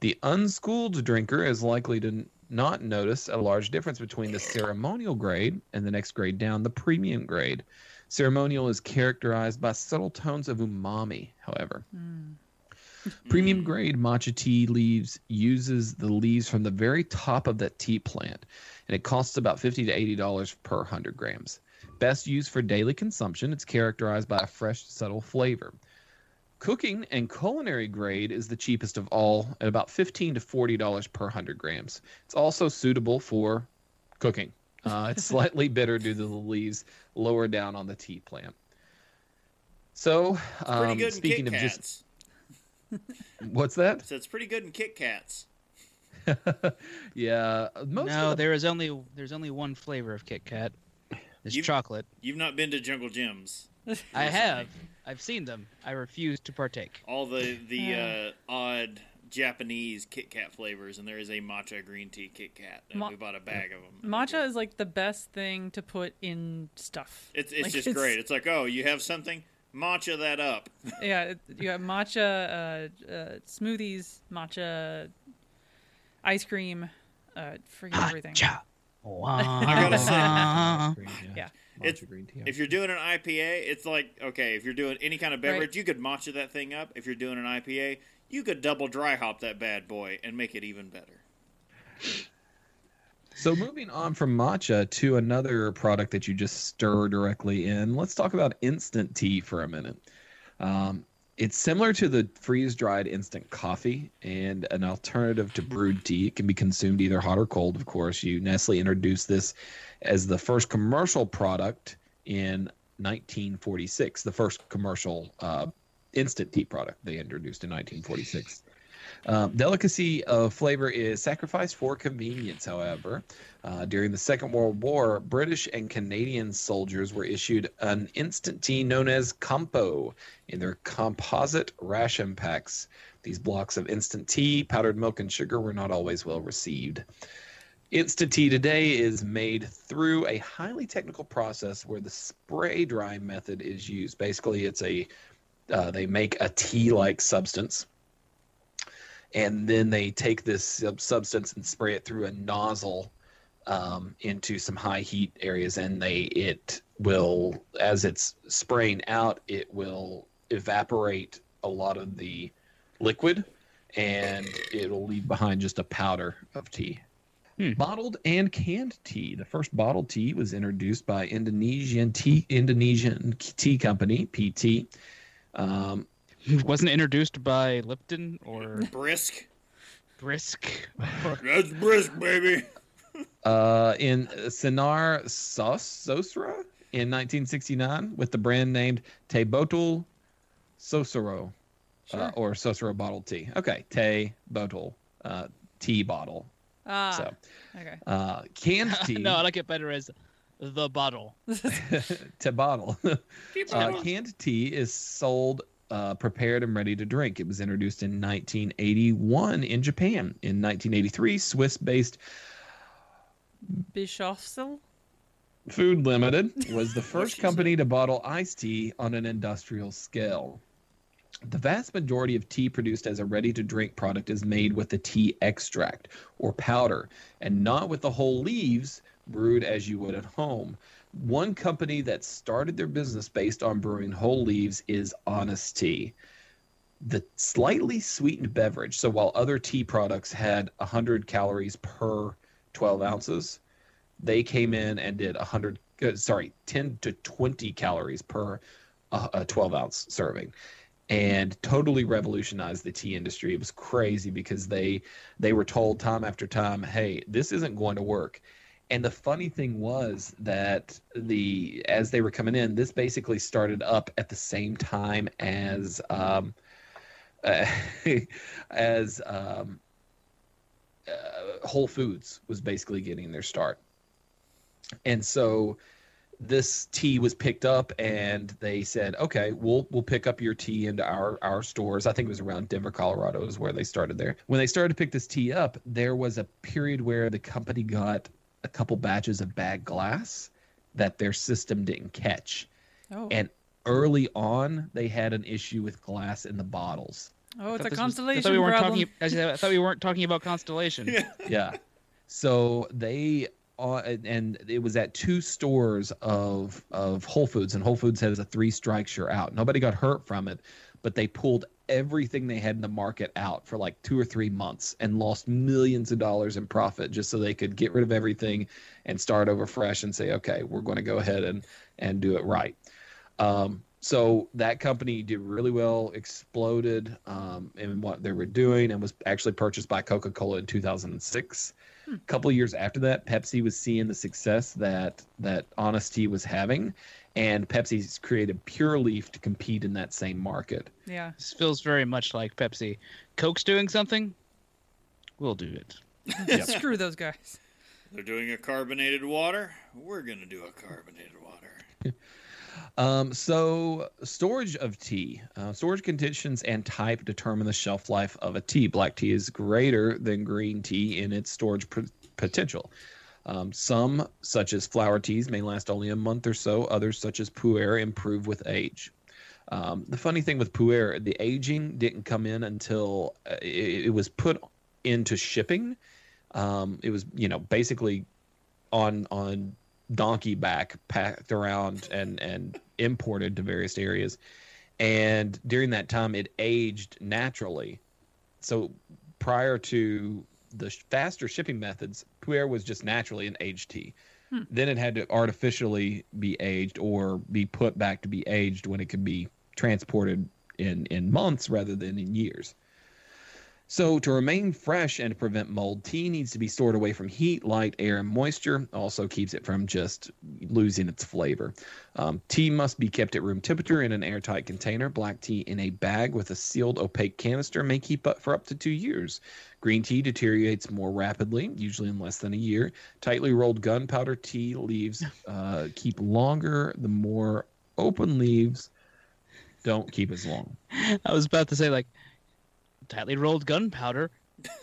The unschooled drinker is likely to not notice a large difference between the ceremonial grade and the next grade down, the premium grade. Ceremonial is characterized by subtle tones of umami, however. Hmm. Premium hmm. grade matcha tea leaves uses the leaves from the very top of that tea plant, and it costs about fifty to eighty dollars per hundred grams. Best used for daily consumption, it's characterized by a fresh, subtle flavor. Cooking and culinary grade is the cheapest of all at about fifteen to forty dollars per hundred grams. It's also suitable for cooking. Uh, it's *laughs* slightly bitter due to the leaves lower down on the tea plant. So, um, good speaking of just *laughs* what's that? So it's pretty good in Kit Kats. *laughs* yeah, most no, of the, there is only there's only one flavor of Kit Kat. It's You- chocolate. You've not been to Jungle Jim's. *laughs* I have. I've seen them. I refuse to partake. All the the uh, odd Japanese Kit Kat flavors, and there is a matcha green tea Kit Kat, and Ma- we bought a bag of them. Matcha is like the best thing to put in stuff. It's it's Like, just great. It's like, oh, you have something, matcha that up. *laughs* yeah, you have matcha uh, uh, smoothies, matcha ice cream, uh, forget everything. Cha. *laughs* I gotta say- Yeah. It's- green tea. If you're doing an IPA, it's like okay, if you're doing any kind of Right. beverage, you could matcha that thing up. If you're doing an IPA, you could double dry hop that bad boy and make it even better. So moving on from matcha to another product that you just stir directly in, let's talk about instant tea for a minute. Um, it's similar to the freeze-dried instant coffee and an alternative to brewed tea. It can be consumed either hot or cold, of course. You Nestle introduced this as the first commercial product in 1946, the first commercial uh, instant tea product they introduced in 1946. Um, delicacy of flavor is sacrificed for convenience, however. Uh, during the Second World War, British and Canadian soldiers were issued an instant tea known as Compo in their composite ration packs. These blocks of instant tea, powdered milk, and sugar were not always well received. Instant tea today is made through a highly technical process where the spray dry method is used. Basically, it's a uh, they make a tea-like substance and then they take this sub- substance and spray it through a nozzle um, into some high heat areas, and they it will as it's spraying out, it will evaporate a lot of the liquid, and it'll leave behind just a powder of tea. Hmm. Bottled and canned tea. The first bottled tea was introduced by Indonesian Tea Indonesian Tea Company (PT). Um, *laughs* Wasn't introduced by Lipton or Brisk. Brisk. That's brisk, baby. *laughs* uh, in Sinar Sos Sosro in 1969 with the brand named Teh Botol Sosoro uh, or Sosoro bottled tea. Okay, Teh Botol uh, tea bottle. Ah, So okay. uh, canned *laughs* tea. no, I like it better as the bottle. to bottle. uh, canned tea is sold uh, prepared and ready to drink. It was introduced in 1981 in Japan. In 1983, Swiss-based Bischofszell? Food Limited was the *laughs* first company to bottle iced tea on an industrial scale. The vast majority of tea produced as a ready to drink product is made with the tea extract or powder and not with the whole leaves brewed as you would at home. One company that started their business based on brewing whole leaves is Honest Tea. The slightly sweetened beverage, so while other tea products had 100 calories per 12 ounces, they came in and did 100 uh, sorry 10 to 20 calories per uh, a 12 ounce serving. And totally revolutionized the tea industry. It was crazy because they they were told time after time hey this isn't going to work and the funny thing was that the as they were coming in this basically started up at the same time as um uh, *laughs* as um uh, Whole Foods was basically getting their start. And so this tea was picked up and they said, "Okay, we'll we'll pick up your tea into our our stores." I think it was around Denver, Colorado is where they started there. When they started to pick this tea up, there was a period where the company got a couple batches of bad glass that their system didn't catch. Oh, And early on, they had an issue with glass in the bottles. oh, it's a thought this was- constellation I thought we weren't problem. talking. I I thought we weren't talking about Constellation. Yeah. *laughs* *laughs* yeah. So they uh, and it was at two stores of of Whole Foods, and Whole Foods has a three strikes you're out. Nobody got hurt from it, but they pulled everything they had in the market out for like two or three months and lost millions of dollars in profit just so they could get rid of everything and start over fresh and say, okay, we're going to go ahead and and do it right. Um, so that company did really well, exploded um, in what they were doing, and was actually purchased by Coca Cola in 2006. A couple of years after that, Pepsi was seeing the success that that Honest Tea was having, and Pepsi's created Pure Leaf to compete in that same market. Yeah. This feels very much like Pepsi. Coke's doing something. We'll do it. *laughs* Screw those guys. They're doing a carbonated water. We're gonna do a carbonated water. *laughs* Um, so storage of tea, uh, storage conditions and type determine the shelf life of a tea. Black tea is greater than green tea in its storage p- potential. Um, some, such as flower teas, may last only a month or so. Others, such as pu'er, improve with age. Um, the funny thing with pu'er, the aging didn't come in until uh, it, it was put into shipping. Um, it was, you know, basically on on donkey back packed around and and imported to various areas and during that time it aged naturally so prior to the faster shipping methods puer was just naturally an aged tea hmm. then it had to artificially be aged or be put back to be aged when it could be transported in in months rather than in years so, to remain fresh and prevent mold, tea needs to be stored away from heat, light, air, and moisture. Also, keeps it from just losing its flavor. Um, tea must be kept at room temperature in an airtight container. Black tea in a bag with a sealed opaque canister may keep up for up to two years. Green tea deteriorates more rapidly, usually in less than a year. Tightly rolled gunpowder tea leaves *laughs* uh, keep longer. The more open leaves don't keep as long. I was about to say like tightly rolled gunpowder.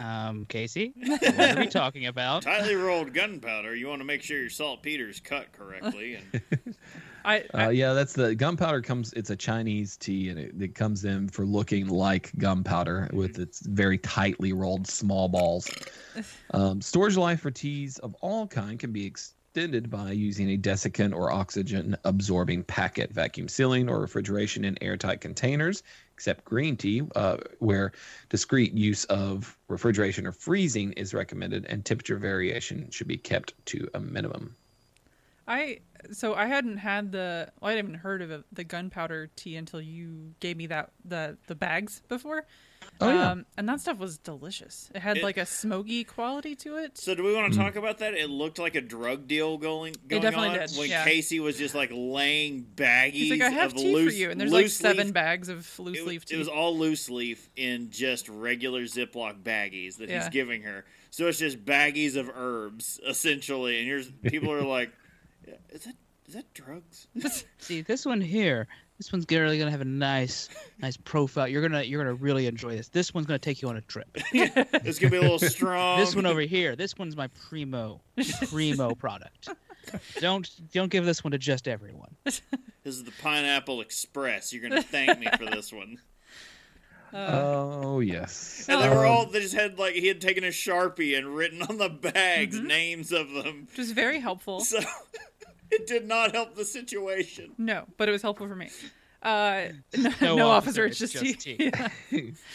Um, Casey, what are we talking about? *laughs* Tightly rolled gunpowder. You want to make sure your saltpeter's cut correctly. And *laughs* I, I Uh, yeah, that's the gunpowder comes. It's a Chinese tea, and it, it comes in for looking like gunpowder with its very tightly rolled small balls. *laughs* Um, storage life for teas of all kind can be extended by using a desiccant or oxygen absorbing packet, vacuum sealing, or refrigeration in airtight containers. Except green tea, uh, where discrete use of refrigeration or freezing is recommended, and temperature variation should be kept to a minimum. I so I hadn't had the well, I hadn't even heard of it, the gunpowder tea until you gave me that the the bags before. Oh, yeah. Um, and that stuff was delicious. It had It- like a smoky quality to it. So do we want to talk about that? It looked like a drug deal going going definitely on did, when yeah. Casey was just like laying baggies He's like, I have of tea loose, for you, and there's like loose seven leaf- bags of loose It, leaf tea. it was all loose leaf in just regular Ziploc baggies that he's Yeah. giving her. So it's just baggies of herbs essentially, and here's people are like, "Yeah, "Is that is that drugs?" *laughs* *laughs* See, this one here, this one's really gonna have a nice, nice profile. You're gonna, you're gonna really enjoy this. This one's gonna take you on a trip. *laughs* It's gonna be a little strong. This one over here, this one's my primo, primo product. Don't, don't give this one to just everyone. This is the Pineapple Express. You're gonna thank me for this one. oh yes. And they were Um, all they just had like he had taken a sharpie and written on the bags Mm-hmm. names of them. which was very helpful. So it did not help the situation. No, but it was helpful for me. Uh, no, *laughs* No no officer, officer, it's it's just, just tea. tea. Yeah. *laughs*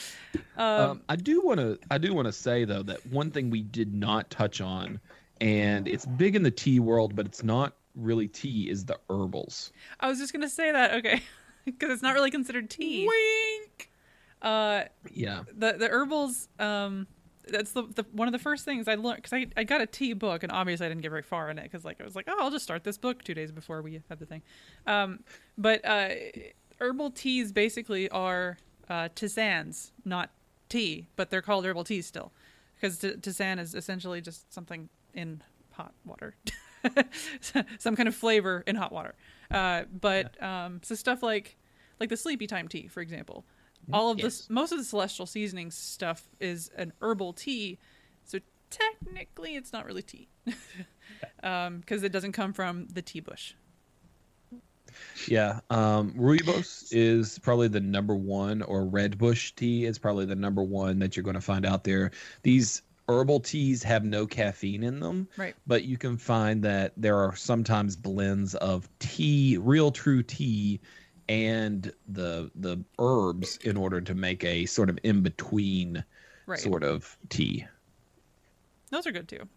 Um, I do want to. I do want to say though that one thing we did not touch on, and it's big in the tea world, but it's not really tea. Is the herbals? I was just gonna say that. Okay, *laughs* because it's not really considered tea. Wink. Uh, Yeah. the the herbals. Um, that's the, the one of the first things I learned because I, I got a tea book and obviously I didn't get very far in it because like I was like oh I'll just start this book two days before we have the thing, um, but uh, herbal teas basically are uh, tisanes, not tea, but they're called herbal teas still because t- tisane is essentially just something in hot water, *laughs* some kind of flavor in hot water. Uh, but um, so stuff like like the sleepy time tea, for example. All of this, most of the celestial seasonings stuff is an herbal tea, so technically it's not really tea, *laughs* because it doesn't come from the tea bush. Yeah. Um, rooibos is probably the number one, or red bush tea is probably the number one that you're going to find out there. These herbal teas have no caffeine in them, Right. but you can find that there are sometimes blends of tea, real true tea, and the the herbs in order to make a sort of in between Right. sort of tea. Those are good too.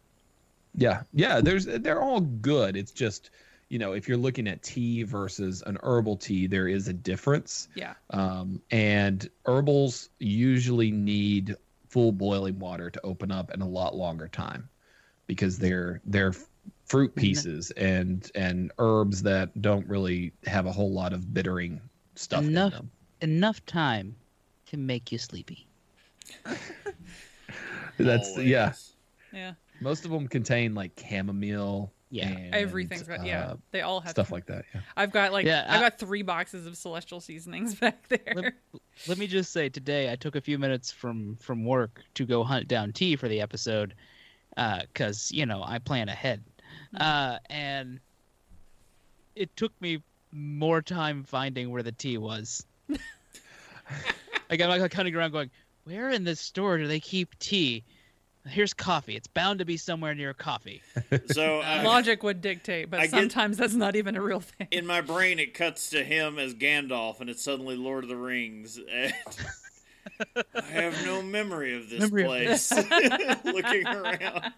Yeah, yeah. There's they're all good. It's just you know if you're looking at tea versus an herbal tea, there is a difference. Yeah. Um, and herbals usually need full boiling water to open up in a lot longer time because they're they're fruit pieces and and herbs that don't really have a whole lot of bittering stuff Enough- in them. Enough time to make you sleepy. *laughs* That's yeah. Always. Yeah. Most of them contain like chamomile. Yeah. and, Everything's got yeah. uh, They all have stuff like that. Yeah. I've got like Yeah, I've I- got three boxes of celestial seasonings *laughs* back there. Let, let me just say today I took a few minutes from from work to go hunt down tea for the episode because you know I plan ahead, uh, and it took me more time finding where the tea was. like I'm like hunting around, going, where in this store do they keep tea? Here's coffee. It's bound to be somewhere near coffee. *laughs* So uh, Logic would dictate, but I get- sometimes that's not even a real thing. in my brain, it cuts to him as Gandalf, and it's suddenly Lord of the Rings. And *laughs* I have no memory of this Memory of place. *laughs* Looking around,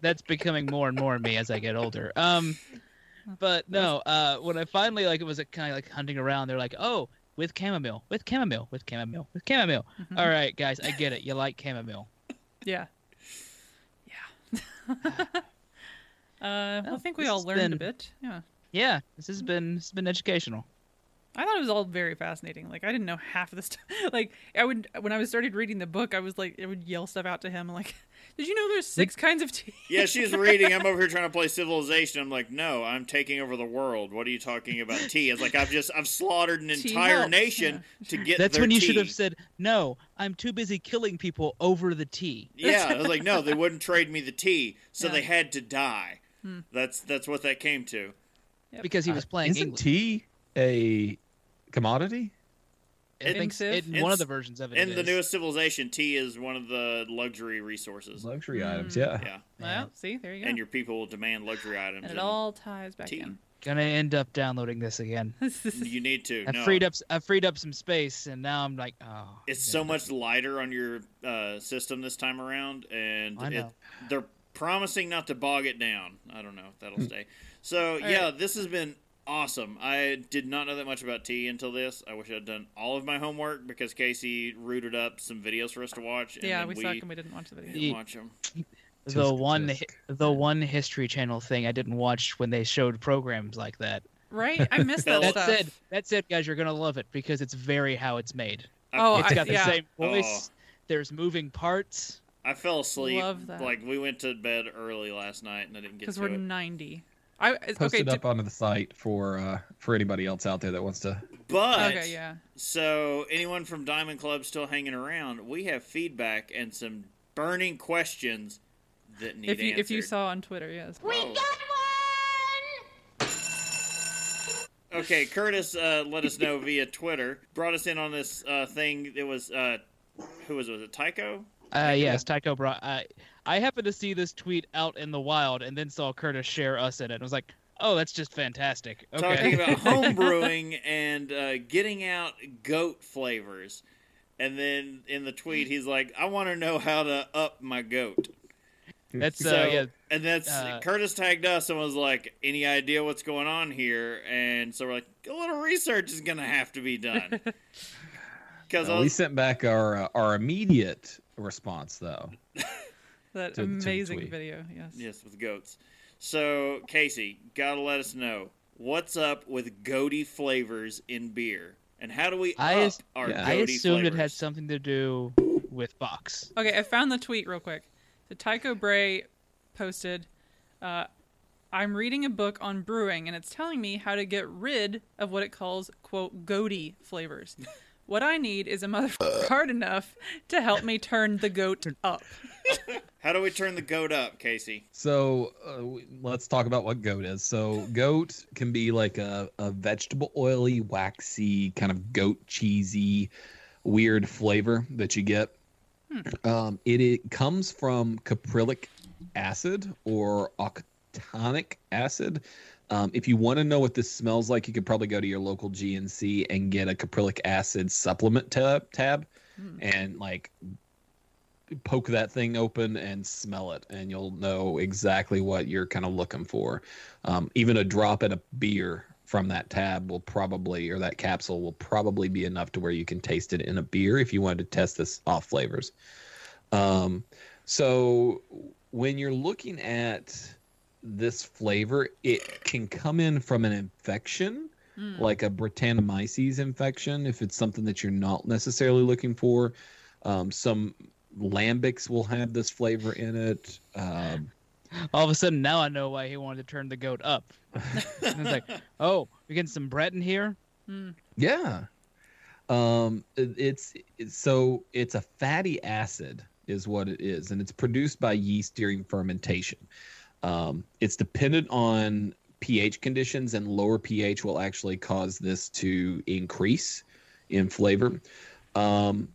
that's becoming more and more me as I get older. Um, *laughs* but no, uh, when I finally like it was kind of like hunting around, they're like, oh, with chamomile, with chamomile, with chamomile, with chamomile. Mm-hmm. All right, guys, I get it. You like chamomile. *laughs* Yeah. Yeah. *laughs* uh, well, I think we all learned a bit. Yeah. Yeah, this has been this has been educational. I thought it was all very fascinating. Like I didn't know half of the stuff. *laughs* Like I would when I was started reading the book, I was like, I would yell stuff out to him. Like, *laughs* did you know there's six kinds of tea? yeah, she's reading. I'm over here trying to play *laughs* Civilization. I'm like, no, I'm taking over the world. What are you talking about? Tea? It's like I've just I've slaughtered an Tea entire helps, nation to get. That's their when you tea. should have said, "No, I'm too busy killing people over the tea." Yeah, I was like, no, they wouldn't trade me the tea, so Yeah. they had to die. Hmm. That's that's what that came to. because he was playing Isn't English. tea a commodity? I think so. in In one of the versions of it. In it the is. newest civilization, tea is one of the luxury resources. Luxury Mm. items, yeah. Yeah, Well, see, there you go. and your people will demand luxury items. and it and all ties back tea. in. Gonna end up downloading this again. *laughs* you need to. I no. freed up. I freed up some space, and now I'm like, oh. It's yeah. so much lighter on your uh, system this time around, and I it, know. they're promising not to bog it down. I don't know if that'll stay. So All yeah, right. this has been awesome. I did not know that much about tea until this. I wish I'd done all of my homework because Casey rooted up some videos for us to watch. And yeah, we we suck and we didn't watch the video. didn't watch them. the one. The one History Channel thing I didn't watch when they showed programs like that. Right? I missed that *laughs* That That stuff. said, that said, guys, you're gonna love it because it's very how it's made. Oh, It's I- got the yeah. same oh. voice. There's moving parts. I fell asleep. Love that. Like we went to bed early last night, and I didn't get Because to we're it. 90. I it's- Post okay. it up onto the site for uh, for anybody else out there that wants to. But okay, yeah. So, anyone from Diamond Club still hanging around? We have feedback and some burning questions that need If you answered. if you saw on Twitter, yes. We got one. Okay, Curtis uh, let us know via Twitter. Brought us in on this uh, thing. It was uh, who was it? Was it Tycho? Uh, yes, Tycho brought. I I happened to see this tweet out in the wild, and then saw Curtis share us in it. I was like, oh, that's just fantastic. Okay. Talking about *laughs* homebrewing and uh, getting out goat flavors. And then in the tweet, he's like, "I want to know how to up my goat." that's uh, So, yeah. and that's uh, Curtis tagged us and was like, "Any idea what's going on here?" And so we're like, "A little research is gonna have to be done." *laughs* Because Uh, we sent back our uh, our immediate response though. *laughs* That To- to amazing tweet. video, yes. yes, with goats. So Casey, gotta let us know what's up with goaty flavors in beer, and how do we I up as- our yeah. I goaty assumed it had something to do with box. Okay, I found the tweet real quick. So Tycho Bray posted, uh, I'm reading a book on brewing, and it's telling me how to get rid of what it calls, quote, goaty flavors. What I need is a motherfucker hard enough to help me turn the goat up. *laughs* How do we turn the goat up, Casey? So uh, let's talk about what goat is. So goat can be like a, a vegetable oily, waxy, kind of goat cheesy, weird flavor that you get. Um, it, it comes from caprylic acid or octanoic acid. Um, if you want to know what this smells like, you could probably go to your local GNC and get a caprylic acid supplement tab, tab and like poke that thing open and smell it, and you'll know exactly what you're kind of looking for. Um, even a drop in a beer from that tab will probably, or that capsule will probably be enough to where you can taste it in a beer if you wanted to test this off flavors. Um, so when you're looking at this flavor, it can come in from an infection, like a Brettanomyces infection, if it's something that you're not necessarily looking for. Um, some lambics will have this flavor in it. Um, All of a sudden, now I know why he wanted to turn the goat up. It's like, *laughs* oh, we're getting some Brett in here. yeah. Um, it- it's, it's so it's a fatty acid is what it is, and it's produced by yeast during fermentation. Um, it's dependent on pH conditions, and lower pH will actually cause this to increase in flavor. Um,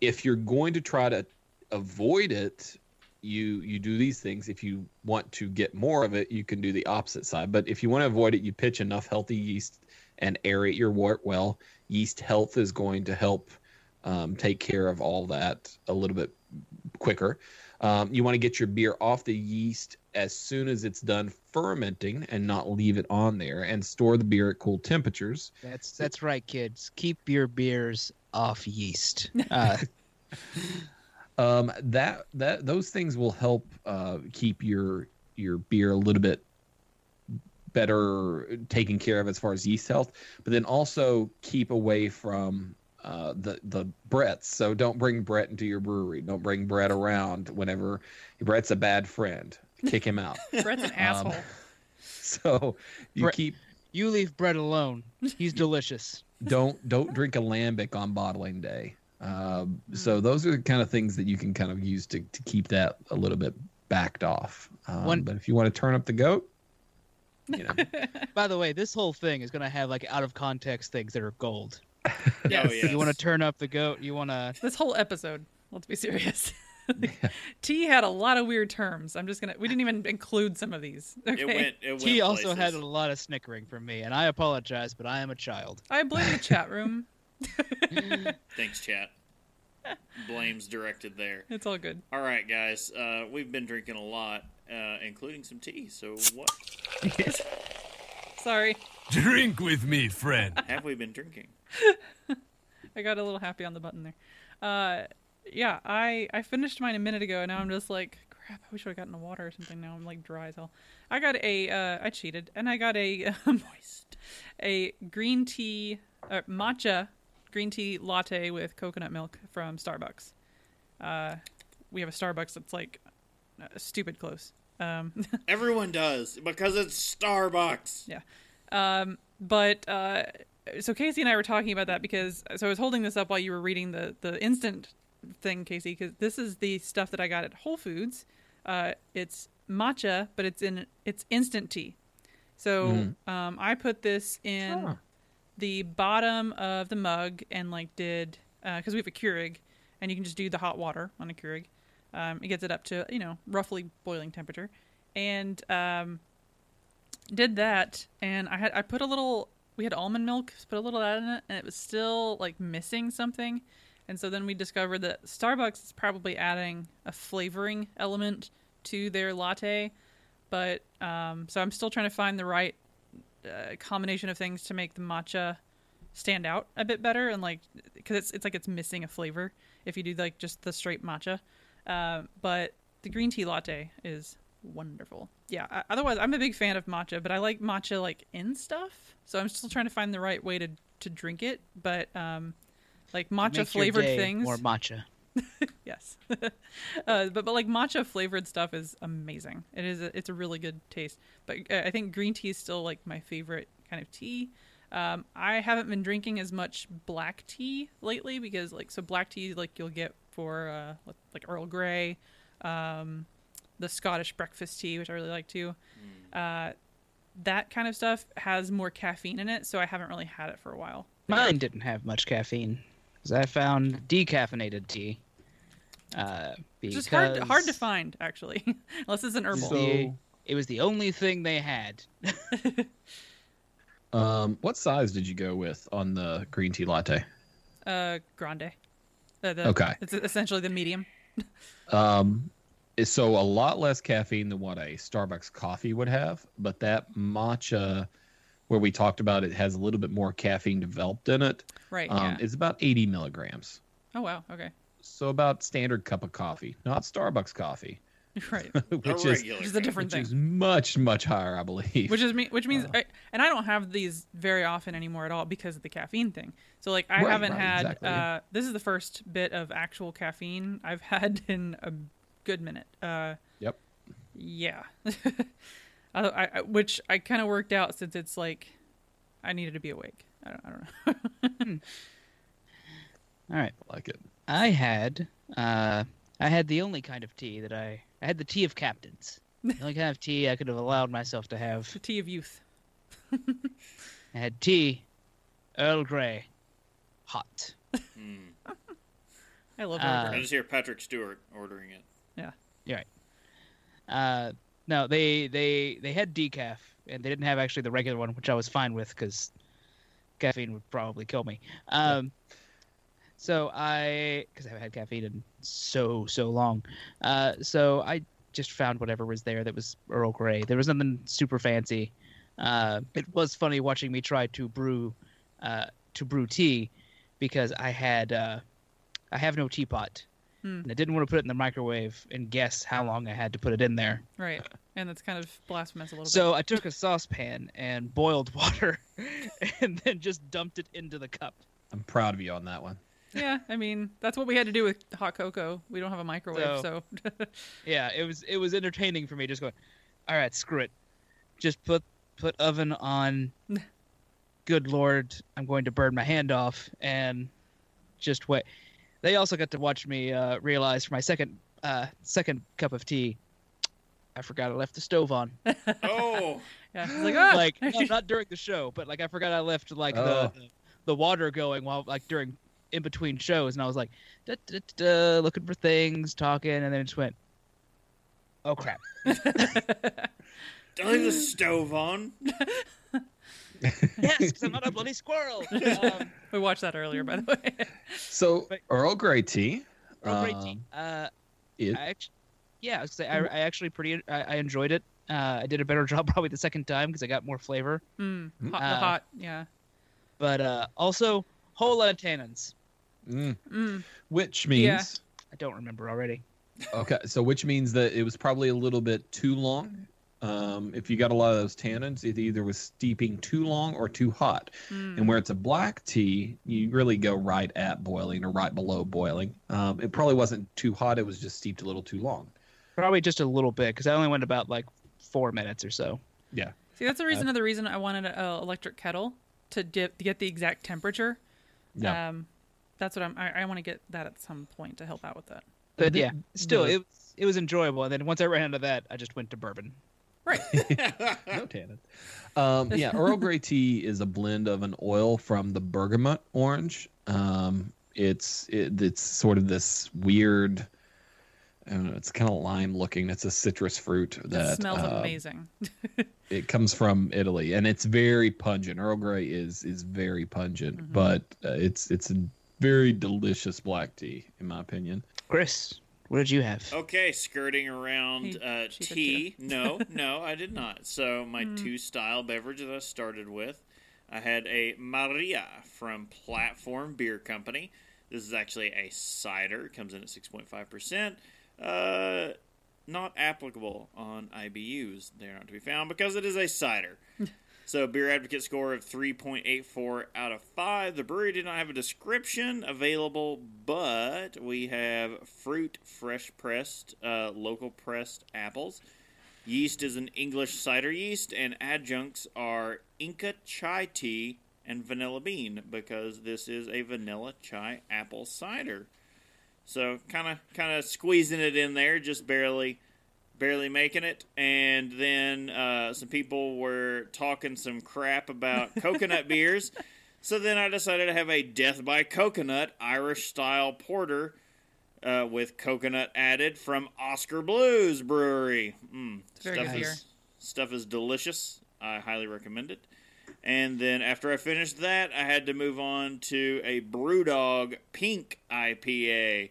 if you're going to try to avoid it, you you do these things. If you want to get more of it, you can do the opposite side. But if you want to avoid it, you pitch enough healthy yeast and aerate your wort well. Yeast health is going to help um, take care of all that a little bit quicker. Um, you want to get your beer off the yeast as soon as it's done fermenting and not leave it on there and store the beer at cool temperatures. That's that's right, kids. Keep your beers off yeast. Uh, *laughs* um, that that those things will help uh, keep your your beer a little bit better taken care of as far as yeast health, but then also keep away from uh, the the Bretts. So don't bring Brett into your brewery. Don't bring Brett around whenever Brett's a bad friend. Kick him out. *laughs* Brett's an asshole. So you Brett- keep you leave Brett alone. He's *laughs* delicious. don't don't drink a lambic on bottling day. Um, so those are the kind of things that you can kind of use to, to keep that a little bit backed off. Um, One- but if you want to turn up the goat, You know, *laughs* By the way, this whole thing is gonna have like out of context things that are gold. Yes. *laughs* Oh, yes. You want to turn up the goat. You want to. This whole episode, let's be serious. *laughs* T had a lot of weird terms. I'm just gonna. We didn't even include some of these. Okay. It went. It went He also places. had a lot of snickering from me, and I apologize, but I am a child. I blame the chat room. *laughs* Thanks, chat. Blames directed there. It's all good. All right, guys. Uh, we've been drinking a lot, uh, including some tea. So what Sorry, Drink with me, friend. have we been drinking? *laughs* I got a little happy on the button there. Uh, yeah, I I finished mine a minute ago, and now I'm just like, crap. I wish I would gotten the water or something. Now I'm like dry as hell. I got a. Uh, I cheated, and I got a *laughs* moist, a green tea, uh, matcha green tea latte with coconut milk from Starbucks. Uh, we have a Starbucks that's like uh, stupid close. Um, *laughs* Everyone does because it's Starbucks. Yeah. Um, but uh, so Casey and I were talking about that because so I was holding this up while you were reading the the instant thing, Casey, because this is the stuff that I got at Whole Foods. Uh, it's matcha, but it's in it's instant tea. So um, I put this in Huh. the bottom of the mug and like did because we have a Keurig and you can just do the hot water on a Keurig. Um, it gets it up to you know roughly boiling temperature, and um, did that. And I had I put a little. We had almond milk, put a little of that in it, and it was still like missing something. And so then we discovered that Starbucks is probably adding a flavoring element to their latte. But um, so I'm still trying to find the right uh, combination of things to make the matcha stand out a bit better and like because it's it's like it's missing a flavor if you do like just the straight matcha. Uh, but the green tea latte is wonderful. Yeah. I, otherwise, I'm a big fan of matcha, but I like matcha like in stuff. So I'm still trying to find the right way to to drink it. But um, like matcha flavored things, More matcha. *laughs* yes. *laughs* uh, but but like matcha flavored stuff is amazing. It is a, it's a really good taste. But uh, I think green tea is still like my favorite kind of tea. Um, I haven't been drinking as much black tea lately because like so black tea like you'll get for uh, like Earl Grey, um, the Scottish breakfast tea which I really like too. Uh, that kind of stuff has more caffeine in it, so I haven't really had it for a while. Mine didn't have much caffeine because I found *laughs* decaffeinated tea. Uh, because Just hard hard to find actually, *laughs* unless it's an herbal. the, it was the only thing they had. *laughs* um, what size did you go with on the green tea latte? Uh, grande. Uh, the, Okay. It's essentially the medium. Um, so a lot less caffeine than what a Starbucks coffee would have, but that matcha, where we talked about it, has a little bit more caffeine developed in it. Right. Um, yeah. It's about 80 milligrams. Oh wow. Okay. So about standard cup of coffee, not Starbucks coffee, *laughs* Right. *laughs* which is. Which is a different which thing. is much much higher, I believe. Which is me. Which Uh. means, I, and I don't have these very often anymore at all because of the caffeine thing. So like, I Right, haven't right, had. exactly, uh, this is the first bit of actual caffeine I've *laughs* had in a good minute. Uh, Yep. yeah. I, *laughs* I, I- which I kind of worked out since it's like, I needed to be awake. I don't, I don't know. *laughs* All right. like it. I had uh, I had the only kind of tea that I I had the tea of captains. *laughs* The only kind of tea I could have allowed myself to have. the tea of youth. I had tea, Earl Grey, hot. Hmm. I love Uh, Earl I just hear Patrick Stewart ordering it. Uh, no, they they they had decaf, and they didn't have actually the regular one, which I was fine with because caffeine would probably kill me. Um, so I because I haven't had caffeine in so so long, uh, so I just found whatever was there that was Earl Grey. There was nothing super fancy. Uh, it was funny watching me try to brew uh, to brew tea because I had uh, I have no teapot. Hmm. And I didn't want to put it in the microwave and guess how long I had to put it in there. Right. And that's kind of blasphemous a little bit. So I took a saucepan and boiled *laughs* water and then just dumped it into the cup. I'm proud of you on that one. Yeah. I mean, that's what we had to do with hot cocoa. We don't have a microwave, So- so. *laughs* Yeah, it was it was entertaining for me just going, "All right, screw it. Just put put oven on. *laughs* Good lord, I'm going to burn my hand off and just wait." They also got to watch me uh, realize for my second uh, second cup of tea, I forgot I left the stove on. *laughs* Oh, Yeah, like, ah! like not, *laughs* not during the show, but like I forgot I left like Oh. the the water going while like during in between shows, and I was like da, da, da, da, looking for things, talking, and then it just went, oh crap. *laughs* Don't leave the stove on. Yes, because I'm not a *laughs* bloody squirrel. *laughs* Um, we watched that earlier, by the way. So But- Earl Grey tea. Earl Grey um, tea. Uh, it- I actually, yeah, I, was gonna say, I, I actually pretty I, I enjoyed it. Uh, I did a better *laughs* job probably the second time because I got more flavor. Mm, hot, the Uh, hot, yeah. But uh, also whole lot of tannins. mm. Mm. Which means Yeah. I don't remember already. okay, so which means that it was probably a little bit too long. Um, if you got a lot of those tannins, it either was steeping too long or too hot. Mm. And where it's a black tea, you really go right at boiling or right below boiling. Um, it probably wasn't too hot; it was just steeped a little too long. Probably just a little bit because I only went about like four minutes or so. Yeah. See, that's the reason. another reason I wanted an electric kettle to dip, to get the exact temperature. Yeah. Um, that's what I'm. I, I want to get that at some point to help out with that. But yeah, still the- it was it was enjoyable. And then once I ran into that, I just went to bourbon. Right. *laughs* no tannin. Um, yeah, Earl Grey tea is a blend of an oil from the bergamot orange. Um, it's it, it's sort of this weird. I don't know. It's kind of lime looking. It's a citrus fruit that it smells uh, amazing. *laughs* It comes from Italy, and it's very pungent. Earl Grey is is very pungent, Mhm. but uh, it's it's a very delicious black tea, in my opinion. Chris, what did you have? Okay, skirting around uh, tea. No, no, I did *laughs* not. So my Mm. two style beverage that I started with, I had a Maria from Platform Beer Company. This is actually a cider. It comes in at six point five percent. Uh, not applicable on IBUs. They're not to be found because it is a cider. *laughs* So, beer advocate score of 3.84 out of 5. The brewery did not have a description available, but we have fruit fresh pressed, uh, local pressed apples. Yeast is an English cider yeast, and adjuncts are Inca chai tea and vanilla bean because this is a vanilla chai apple cider. So, kind of kind of squeezing it in there, just barely barely making it. And then uh, some people were talking some crap about *laughs* coconut beers. So then I decided to have a Death by Coconut Irish style porter uh, with coconut added from Oskar Blues Brewery. Mm, stuff good is stuff is delicious. I highly recommend it. And then after I finished that, I had to move on to a BrewDog Pink IPA,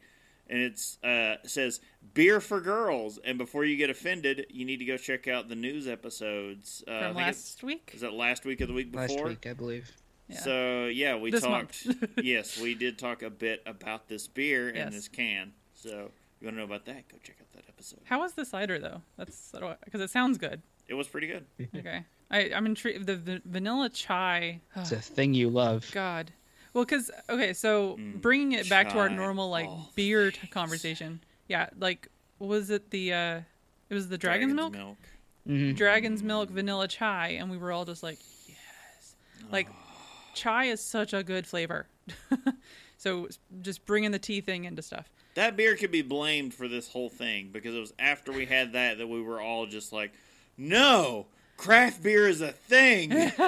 and it's uh, it says beer for girls. And before you get offended, you need to go check out the news episodes. Uh, From last week. is that last week or the week before? Last week, I believe. Yeah. So yeah, we This talked. *laughs* yes, we did talk a bit about this beer and Yes. this can. So you want to know about that? Go check out that episode. How was the cider though? That's because it sounds good. It was pretty good. *laughs* Okay. I I'm intrigued. The, the vanilla chai. It's a *sighs* thing you love. God. Well, because okay, so Mm, bringing it back to our normal like Oh, beer t- conversation. Yeah, like was it the uh it was the dragon's, milk? hmm Dragon's milk vanilla chai, and we were all just like, yes. Like, chai is such a good flavor. *laughs* so just bringing the tea thing into stuff. That beer could be blamed for this whole thing because it was after we had that that we were all just like, no, craft beer is a thing. *laughs*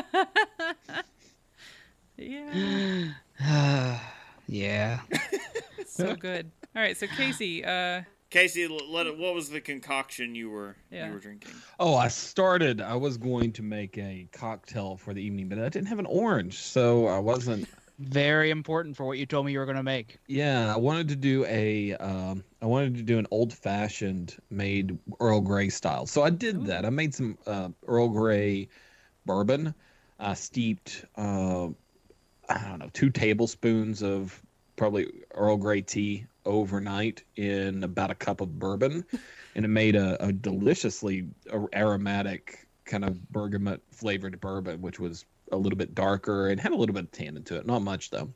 Yeah, *sighs* yeah. *laughs* so good. All right, so Casey, uh, Casey, let it, what was the concoction you were Yeah. you were drinking? Oh, I started. I was going to make a cocktail for the evening, but I didn't have an orange, so I wasn't. *laughs* Very important for what you told me you were going to make. Yeah, I wanted to do a. Um, I wanted to do an old fashioned made Earl Grey style. So I did that. I made some uh, Earl Grey bourbon. I steeped. Uh, I don't know, two tablespoons of probably Earl Grey tea overnight in about a cup of bourbon, and it made a, a deliciously aromatic kind of bergamot flavored bourbon, which was a little bit darker and had a little bit of tannin to it. Not much though.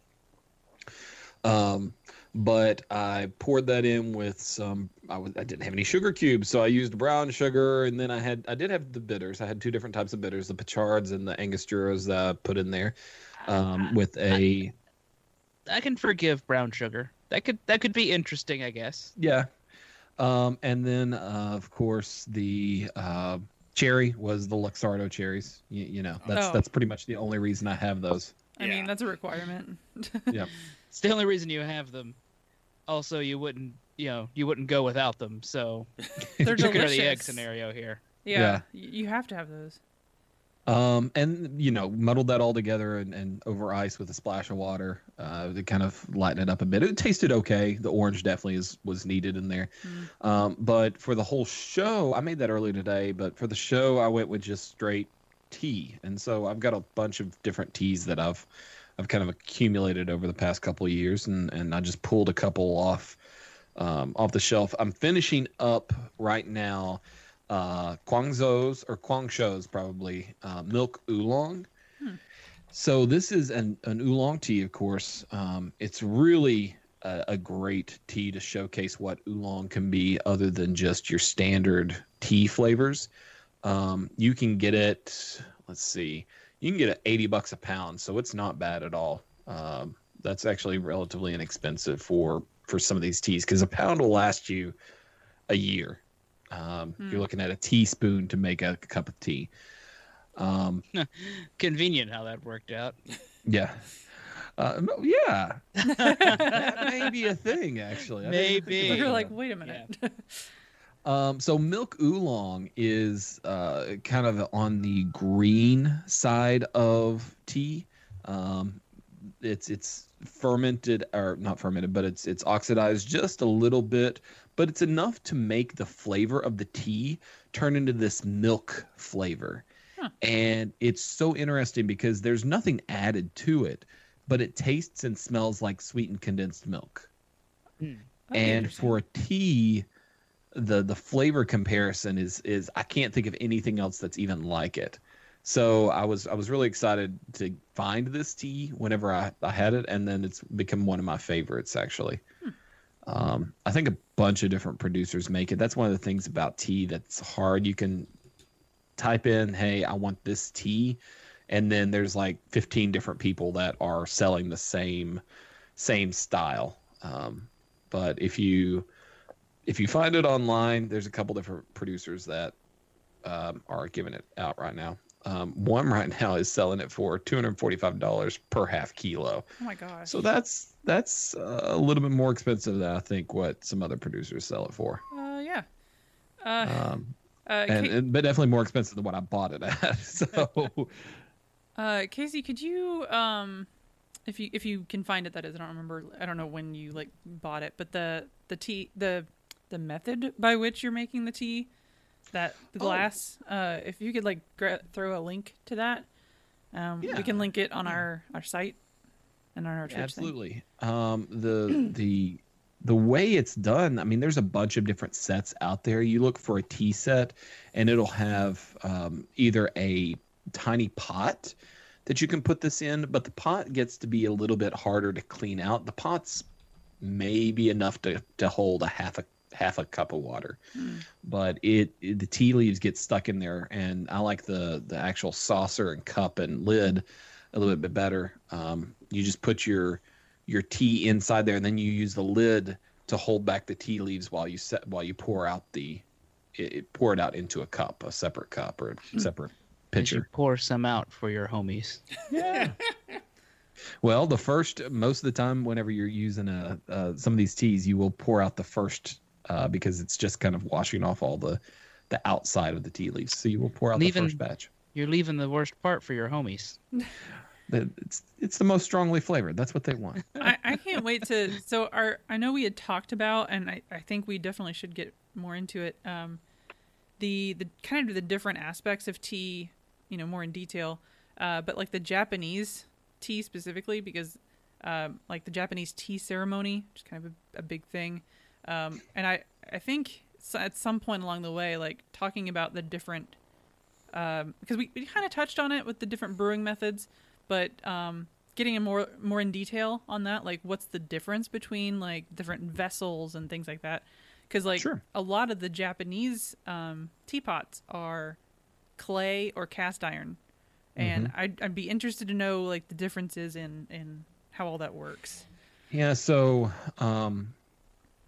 Um, but I poured that in with some. I, was, I didn't have any sugar cubes, so I used brown sugar, and then I had I did have the bitters. I had two different types of bitters: the Peychauds and the Angosturas that I put in there, um, with a I can forgive brown sugar. That could that could be interesting, I guess. yeah, um, and then uh, of course the uh, cherry was the Luxardo cherries. You, you know, that's Oh. that's pretty much the only reason I have those. I Yeah. mean, that's a requirement. *laughs* Yeah. It's the only reason you have them. Also, you wouldn't, you know, you wouldn't go without them. So They're chicken or delicious. the egg scenario here. Yeah, Yeah. you have to have those. Um, and you know, muddled that all together and, and over ice with a splash of water uh, to kind of lighten it up a bit. It tasted okay. The orange definitely is was needed in there. Um, but for the whole show, I made that earlier today. But for the show, I went with just straight tea, and so I've got a bunch of different teas that I've I've kind of accumulated over the past couple of years, and and I just pulled a couple off um, off the shelf. I'm finishing up right now uh, Guangzhou's or Guangzhou's probably uh, milk oolong. So this is an, an oolong tea, of course. Um, it's really a, a great tea to showcase what oolong can be, other than just your standard tea flavors. Um, you can get it. Let's see. You can get it eighty bucks a pound, so it's not bad at all. Um, that's actually relatively inexpensive for for some of these teas because a pound will last you a year. Um, Hmm. You're looking at a teaspoon to make a cup of tea. Um, *laughs* Convenient how that worked out. yeah. Uh, no, yeah. that may be a thing, actually. I didn't even think Maybe. You're that. like, wait a minute. *laughs* Um, so milk oolong is uh, kind of on the green side of tea. Um, it's it's fermented or not fermented, but it's it's oxidized just a little bit, but it's enough to make the flavor of the tea turn into this milk flavor. Huh. And it's so interesting because there's nothing added to it, but it tastes and smells like sweetened condensed milk. Hmm. That'd and for a tea the the flavor comparison is is i can't think of anything else that's even like it. So i was i was really excited to find this tea whenever i, I had it and then it's become one of my favorites actually hmm. Um, i think a bunch of different producers make it. That's one of the things about tea that's hard. You can type in hey i want this tea and then there's like 15 different people that are selling the same same style. Um, but if you if you find it online, there's a couple different producers that um, are giving it out right now. Um, one right now is selling it for two hundred forty-five dollars per half kilo. oh my gosh. So that's that's uh, a little bit more expensive than I think what some other producers sell it for. uh, yeah. Uh, Um, uh, and, and but definitely more expensive than what I bought it at. *laughs* So *laughs* uh, Casey, could you, um, if you if you can find it, that is, I don't remember. I don't know when you like bought it, but the the tea the the method by which you're making the tea, that the Oh. glass. Uh, if you could like gra- throw a link to that, um, Yeah. we can link it on our our site and on our Twitch. Absolutely. Um, the the the way it's done, I mean, there's a bunch of different sets out there. You look for a tea set, and it'll have um, either a tiny pot that you can put this in, but the pot gets to be a little bit harder to clean out. The pot's maybe enough to to hold a half a half a cup of water, but it, it the tea leaves get stuck in there, and I like the the actual saucer and cup and lid a little bit better. Um, you just put your your tea inside there, and then you use the lid to hold back the tea leaves while you set while you pour out the it, it- pour it out into a cup, a separate cup or a separate As you pitcher. pour some out for your homies. Yeah. *laughs* well, the first most of the time, whenever you're using a uh, some of these teas, you will pour out the first uh, because it's just kind of washing off all the the outside of the tea leaves. So you will pour out Leaving- the first batch. You're leaving the worst part for your homies. *laughs* It's it's the most strongly flavored. That's what they want. *laughs* I, I can't wait to so our I know we had talked about and I, I think we definitely should get more into it. Um the the kind of the different aspects of tea, you know, more in detail. Uh but like the Japanese tea specifically because um like the Japanese tea ceremony, which is kind of a, a big thing. Um and I I think at some point along the way like talking about the different um because we, we kind of touched on it with the different brewing methods but um getting in more more in detail on that like what's the difference between like different vessels and things like that? Because like Sure. a lot of the japanese um teapots are clay or cast iron. And I'd, I'd be interested to know like the differences in in how all that works. Yeah, so um,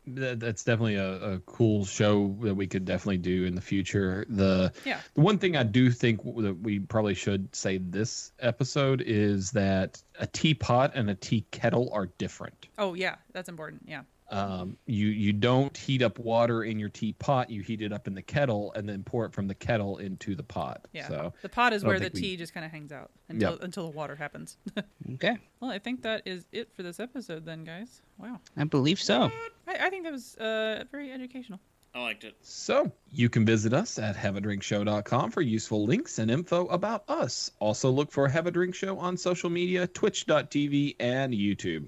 that, that's definitely a, a cool show that we could definitely do in the future. The Yeah. the one thing I do think that we probably should say this episode is that a teapot and a tea kettle are different. Oh yeah, that's important. Yeah. Um, you you don't heat up water in your teapot; you heat it up in the kettle and then pour it from the kettle into the pot. Yeah. So the pot is where the think we- tea just kind of hangs out until Yep. until the water happens. *laughs* Okay, well, I think that is it for this episode then, guys. Wow. I believe so. I, I think that was uh, very educational. I liked it. So you can visit us at haveadrinkshow.com for useful links and info about us. Also look for Have a Drink Show on social media, twitch.tv and YouTube.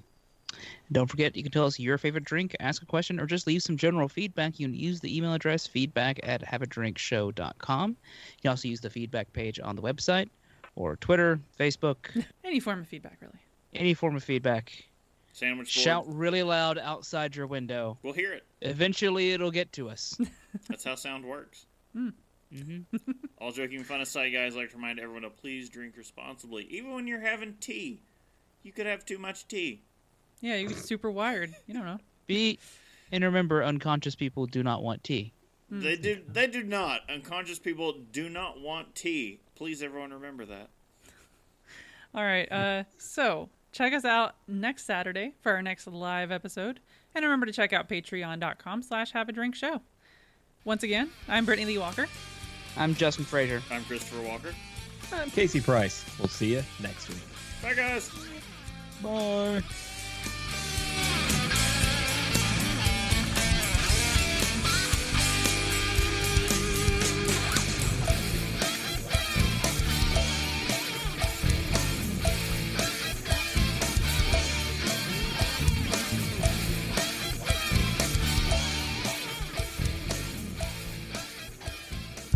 Don't forget, you can tell us your favorite drink, ask a question, or just leave some general feedback. You can use the email address feedback at haveadrinkshow.com. You can also use the feedback page on the website or Twitter, Facebook, *laughs* Any form of feedback, really. any form of feedback. Sandwich board. Shout really loud outside your window. We'll hear it. Eventually, it'll get to us. *laughs* That's how sound works. hmm *laughs* All joking fun aside, guys, I'd like to remind everyone to please drink responsibly. Even when you're having tea, you could have too much tea. Yeah, you're super wired. You don't know. Be and remember, unconscious people do not want tea. They do. They do not. Unconscious people do not want tea. Please, everyone, remember that. All right. Uh, so check us out next Saturday for our next live episode, and remember to check out Patreon.com/slash Have a Drink Show. Once again, I'm Brittany Lee Walker. I'm Justin Frazier. I'm Christopher Walker. I'm Casey Price. We'll see you next week. Bye, guys. Bye.